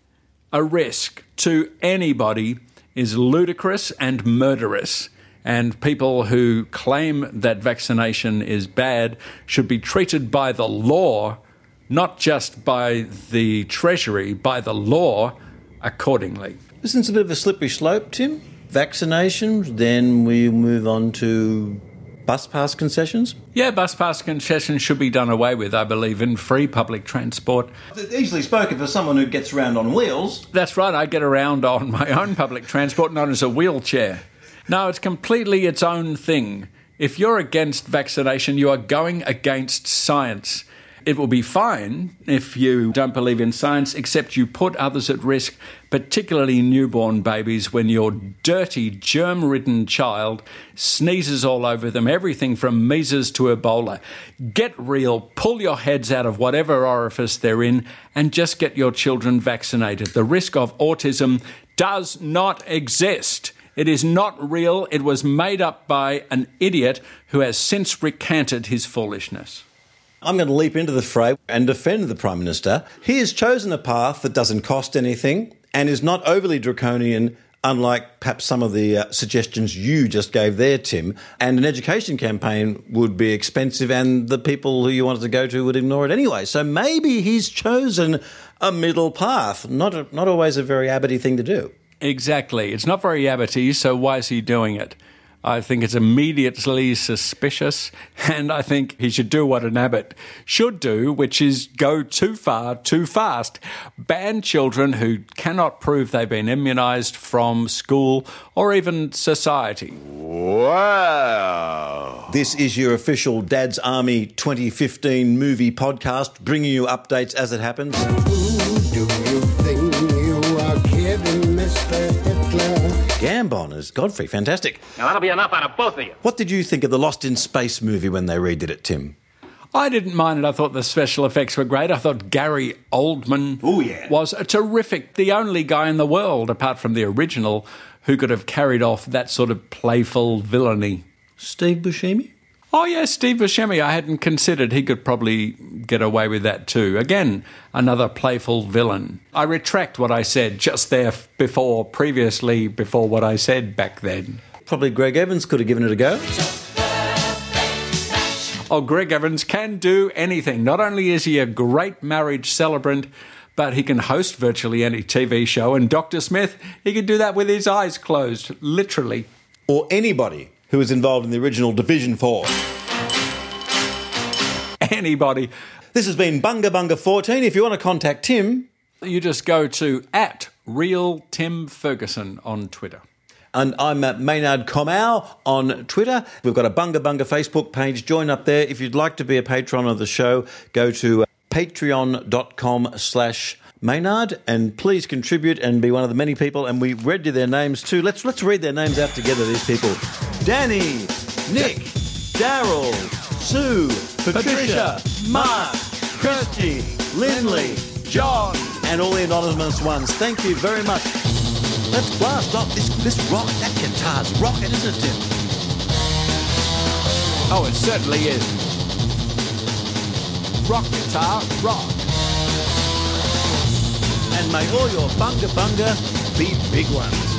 a risk to anybody is ludicrous and murderous. And people who claim that vaccination is bad should be treated by the law, not just by the Treasury, by the law accordingly. This isn't this a bit of a slippery slope, Tim? Vaccinations, then we move on to bus pass concessions? Yeah, bus pass concessions should be done away with, I believe, in free public transport. Easily spoken for someone who gets around on wheels. That's right, I get around on my own public transport known as a wheelchair. No, it's completely its own thing. If you're against vaccination, you are going against science. It will be fine if you don't believe in science, except you put others at risk, particularly newborn babies, when your dirty, germ ridden child sneezes all over them, everything from measles to Ebola. Get real, pull your heads out of whatever orifice they're in, and just get your children vaccinated. The risk of autism does not exist. It is not real. It was made up by an idiot who has since recanted his foolishness. I'm going to leap into the fray and defend the Prime Minister. He has chosen a path that doesn't cost anything and is not overly draconian, unlike perhaps some of the uh, suggestions you just gave there, Tim. And an education campaign would be expensive, and the people who you wanted to go to would ignore it anyway. So maybe he's chosen a middle path, not, a, not always a very Abbotty thing to do. Exactly. It's not very Abbotty, so why is he doing it? I think it's immediately suspicious, and I think he should do what an abbot should do, which is go too far too fast. Ban children who cannot prove they've been immunised from school or even society. Wow. This is your official Dad's Army 2015 movie podcast, bringing you updates as it happens. Gambon as Godfrey, fantastic. Now that'll be enough out of both of you. What did you think of the Lost in Space movie when they redid it, Tim? I didn't mind it. I thought the special effects were great. I thought Gary Oldman Ooh, yeah. was a terrific, the only guy in the world, apart from the original, who could have carried off that sort of playful villainy. Steve Buscemi? Oh, yeah, Steve Buscemi. I hadn't considered he could probably get away with that too. Again, another playful villain. I retract what I said just there before, previously, before what I said back then. Probably Greg Evans could have given it a go. Oh, Greg Evans can do anything. Not only is he a great marriage celebrant, but he can host virtually any TV show. And Dr. Smith, he can do that with his eyes closed, literally. Or anybody who was involved in the original Division 4. Anybody. This has been Bunga Bunga 14. If you want to contact Tim, You just go to at real Tim Ferguson on Twitter. And I'm at Maynard Comau on Twitter. We've got a Bunga Bunga Facebook page. Join up there. If you'd like to be a patron of the show, go to uh, patreon.com slash Maynard and please contribute and be one of the many people. And we read you their names too. Let's let's read their names out together, these people. Danny, Nick, Daryl, Sue, Patricia, Mark, Kirsty, Lindley, John, and all the anonymous ones. Thank you very much. Let's blast off this this rock. That guitar's rocking, isn't it, Tim? Oh, it certainly is. Rock guitar, rock. And may all your bunga bunga be big ones.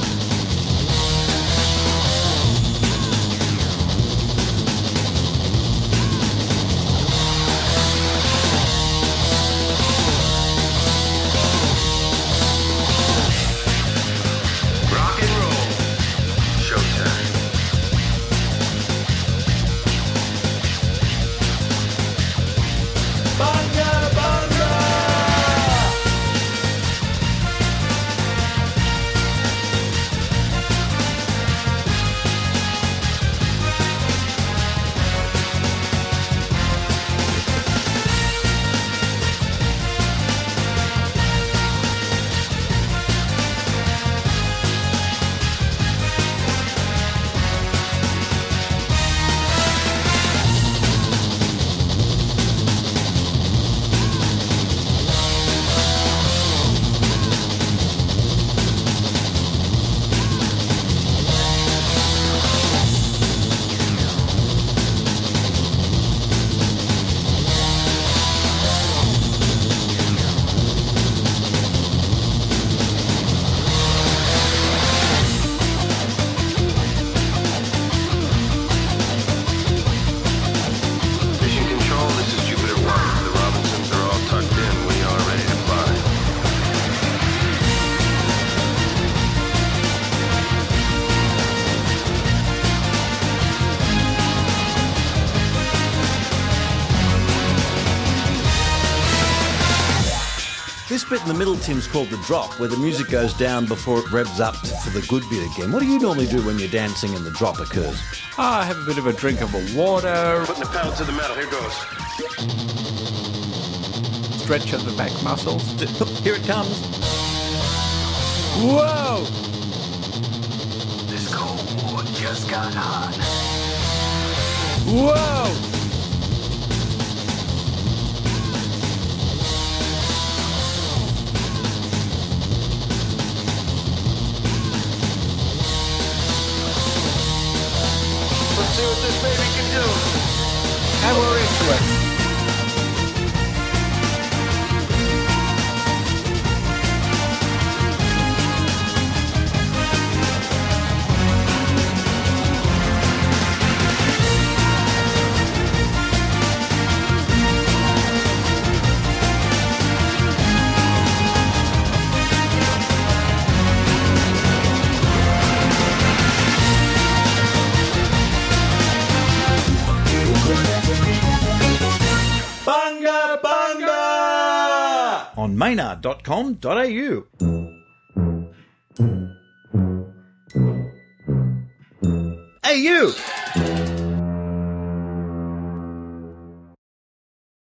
Bit in the middle, Tim's called the drop, where the music goes down before it revs up for the good bit again. What do you normally do when you're dancing and the drop occurs? Ah, have a bit of a drink of a water, Putting the pedal to the metal. Here goes. stretch of the back muscles. Here it comes. Whoa! This Cold War just got hot. Whoa! And we're into it. maynard.com.au.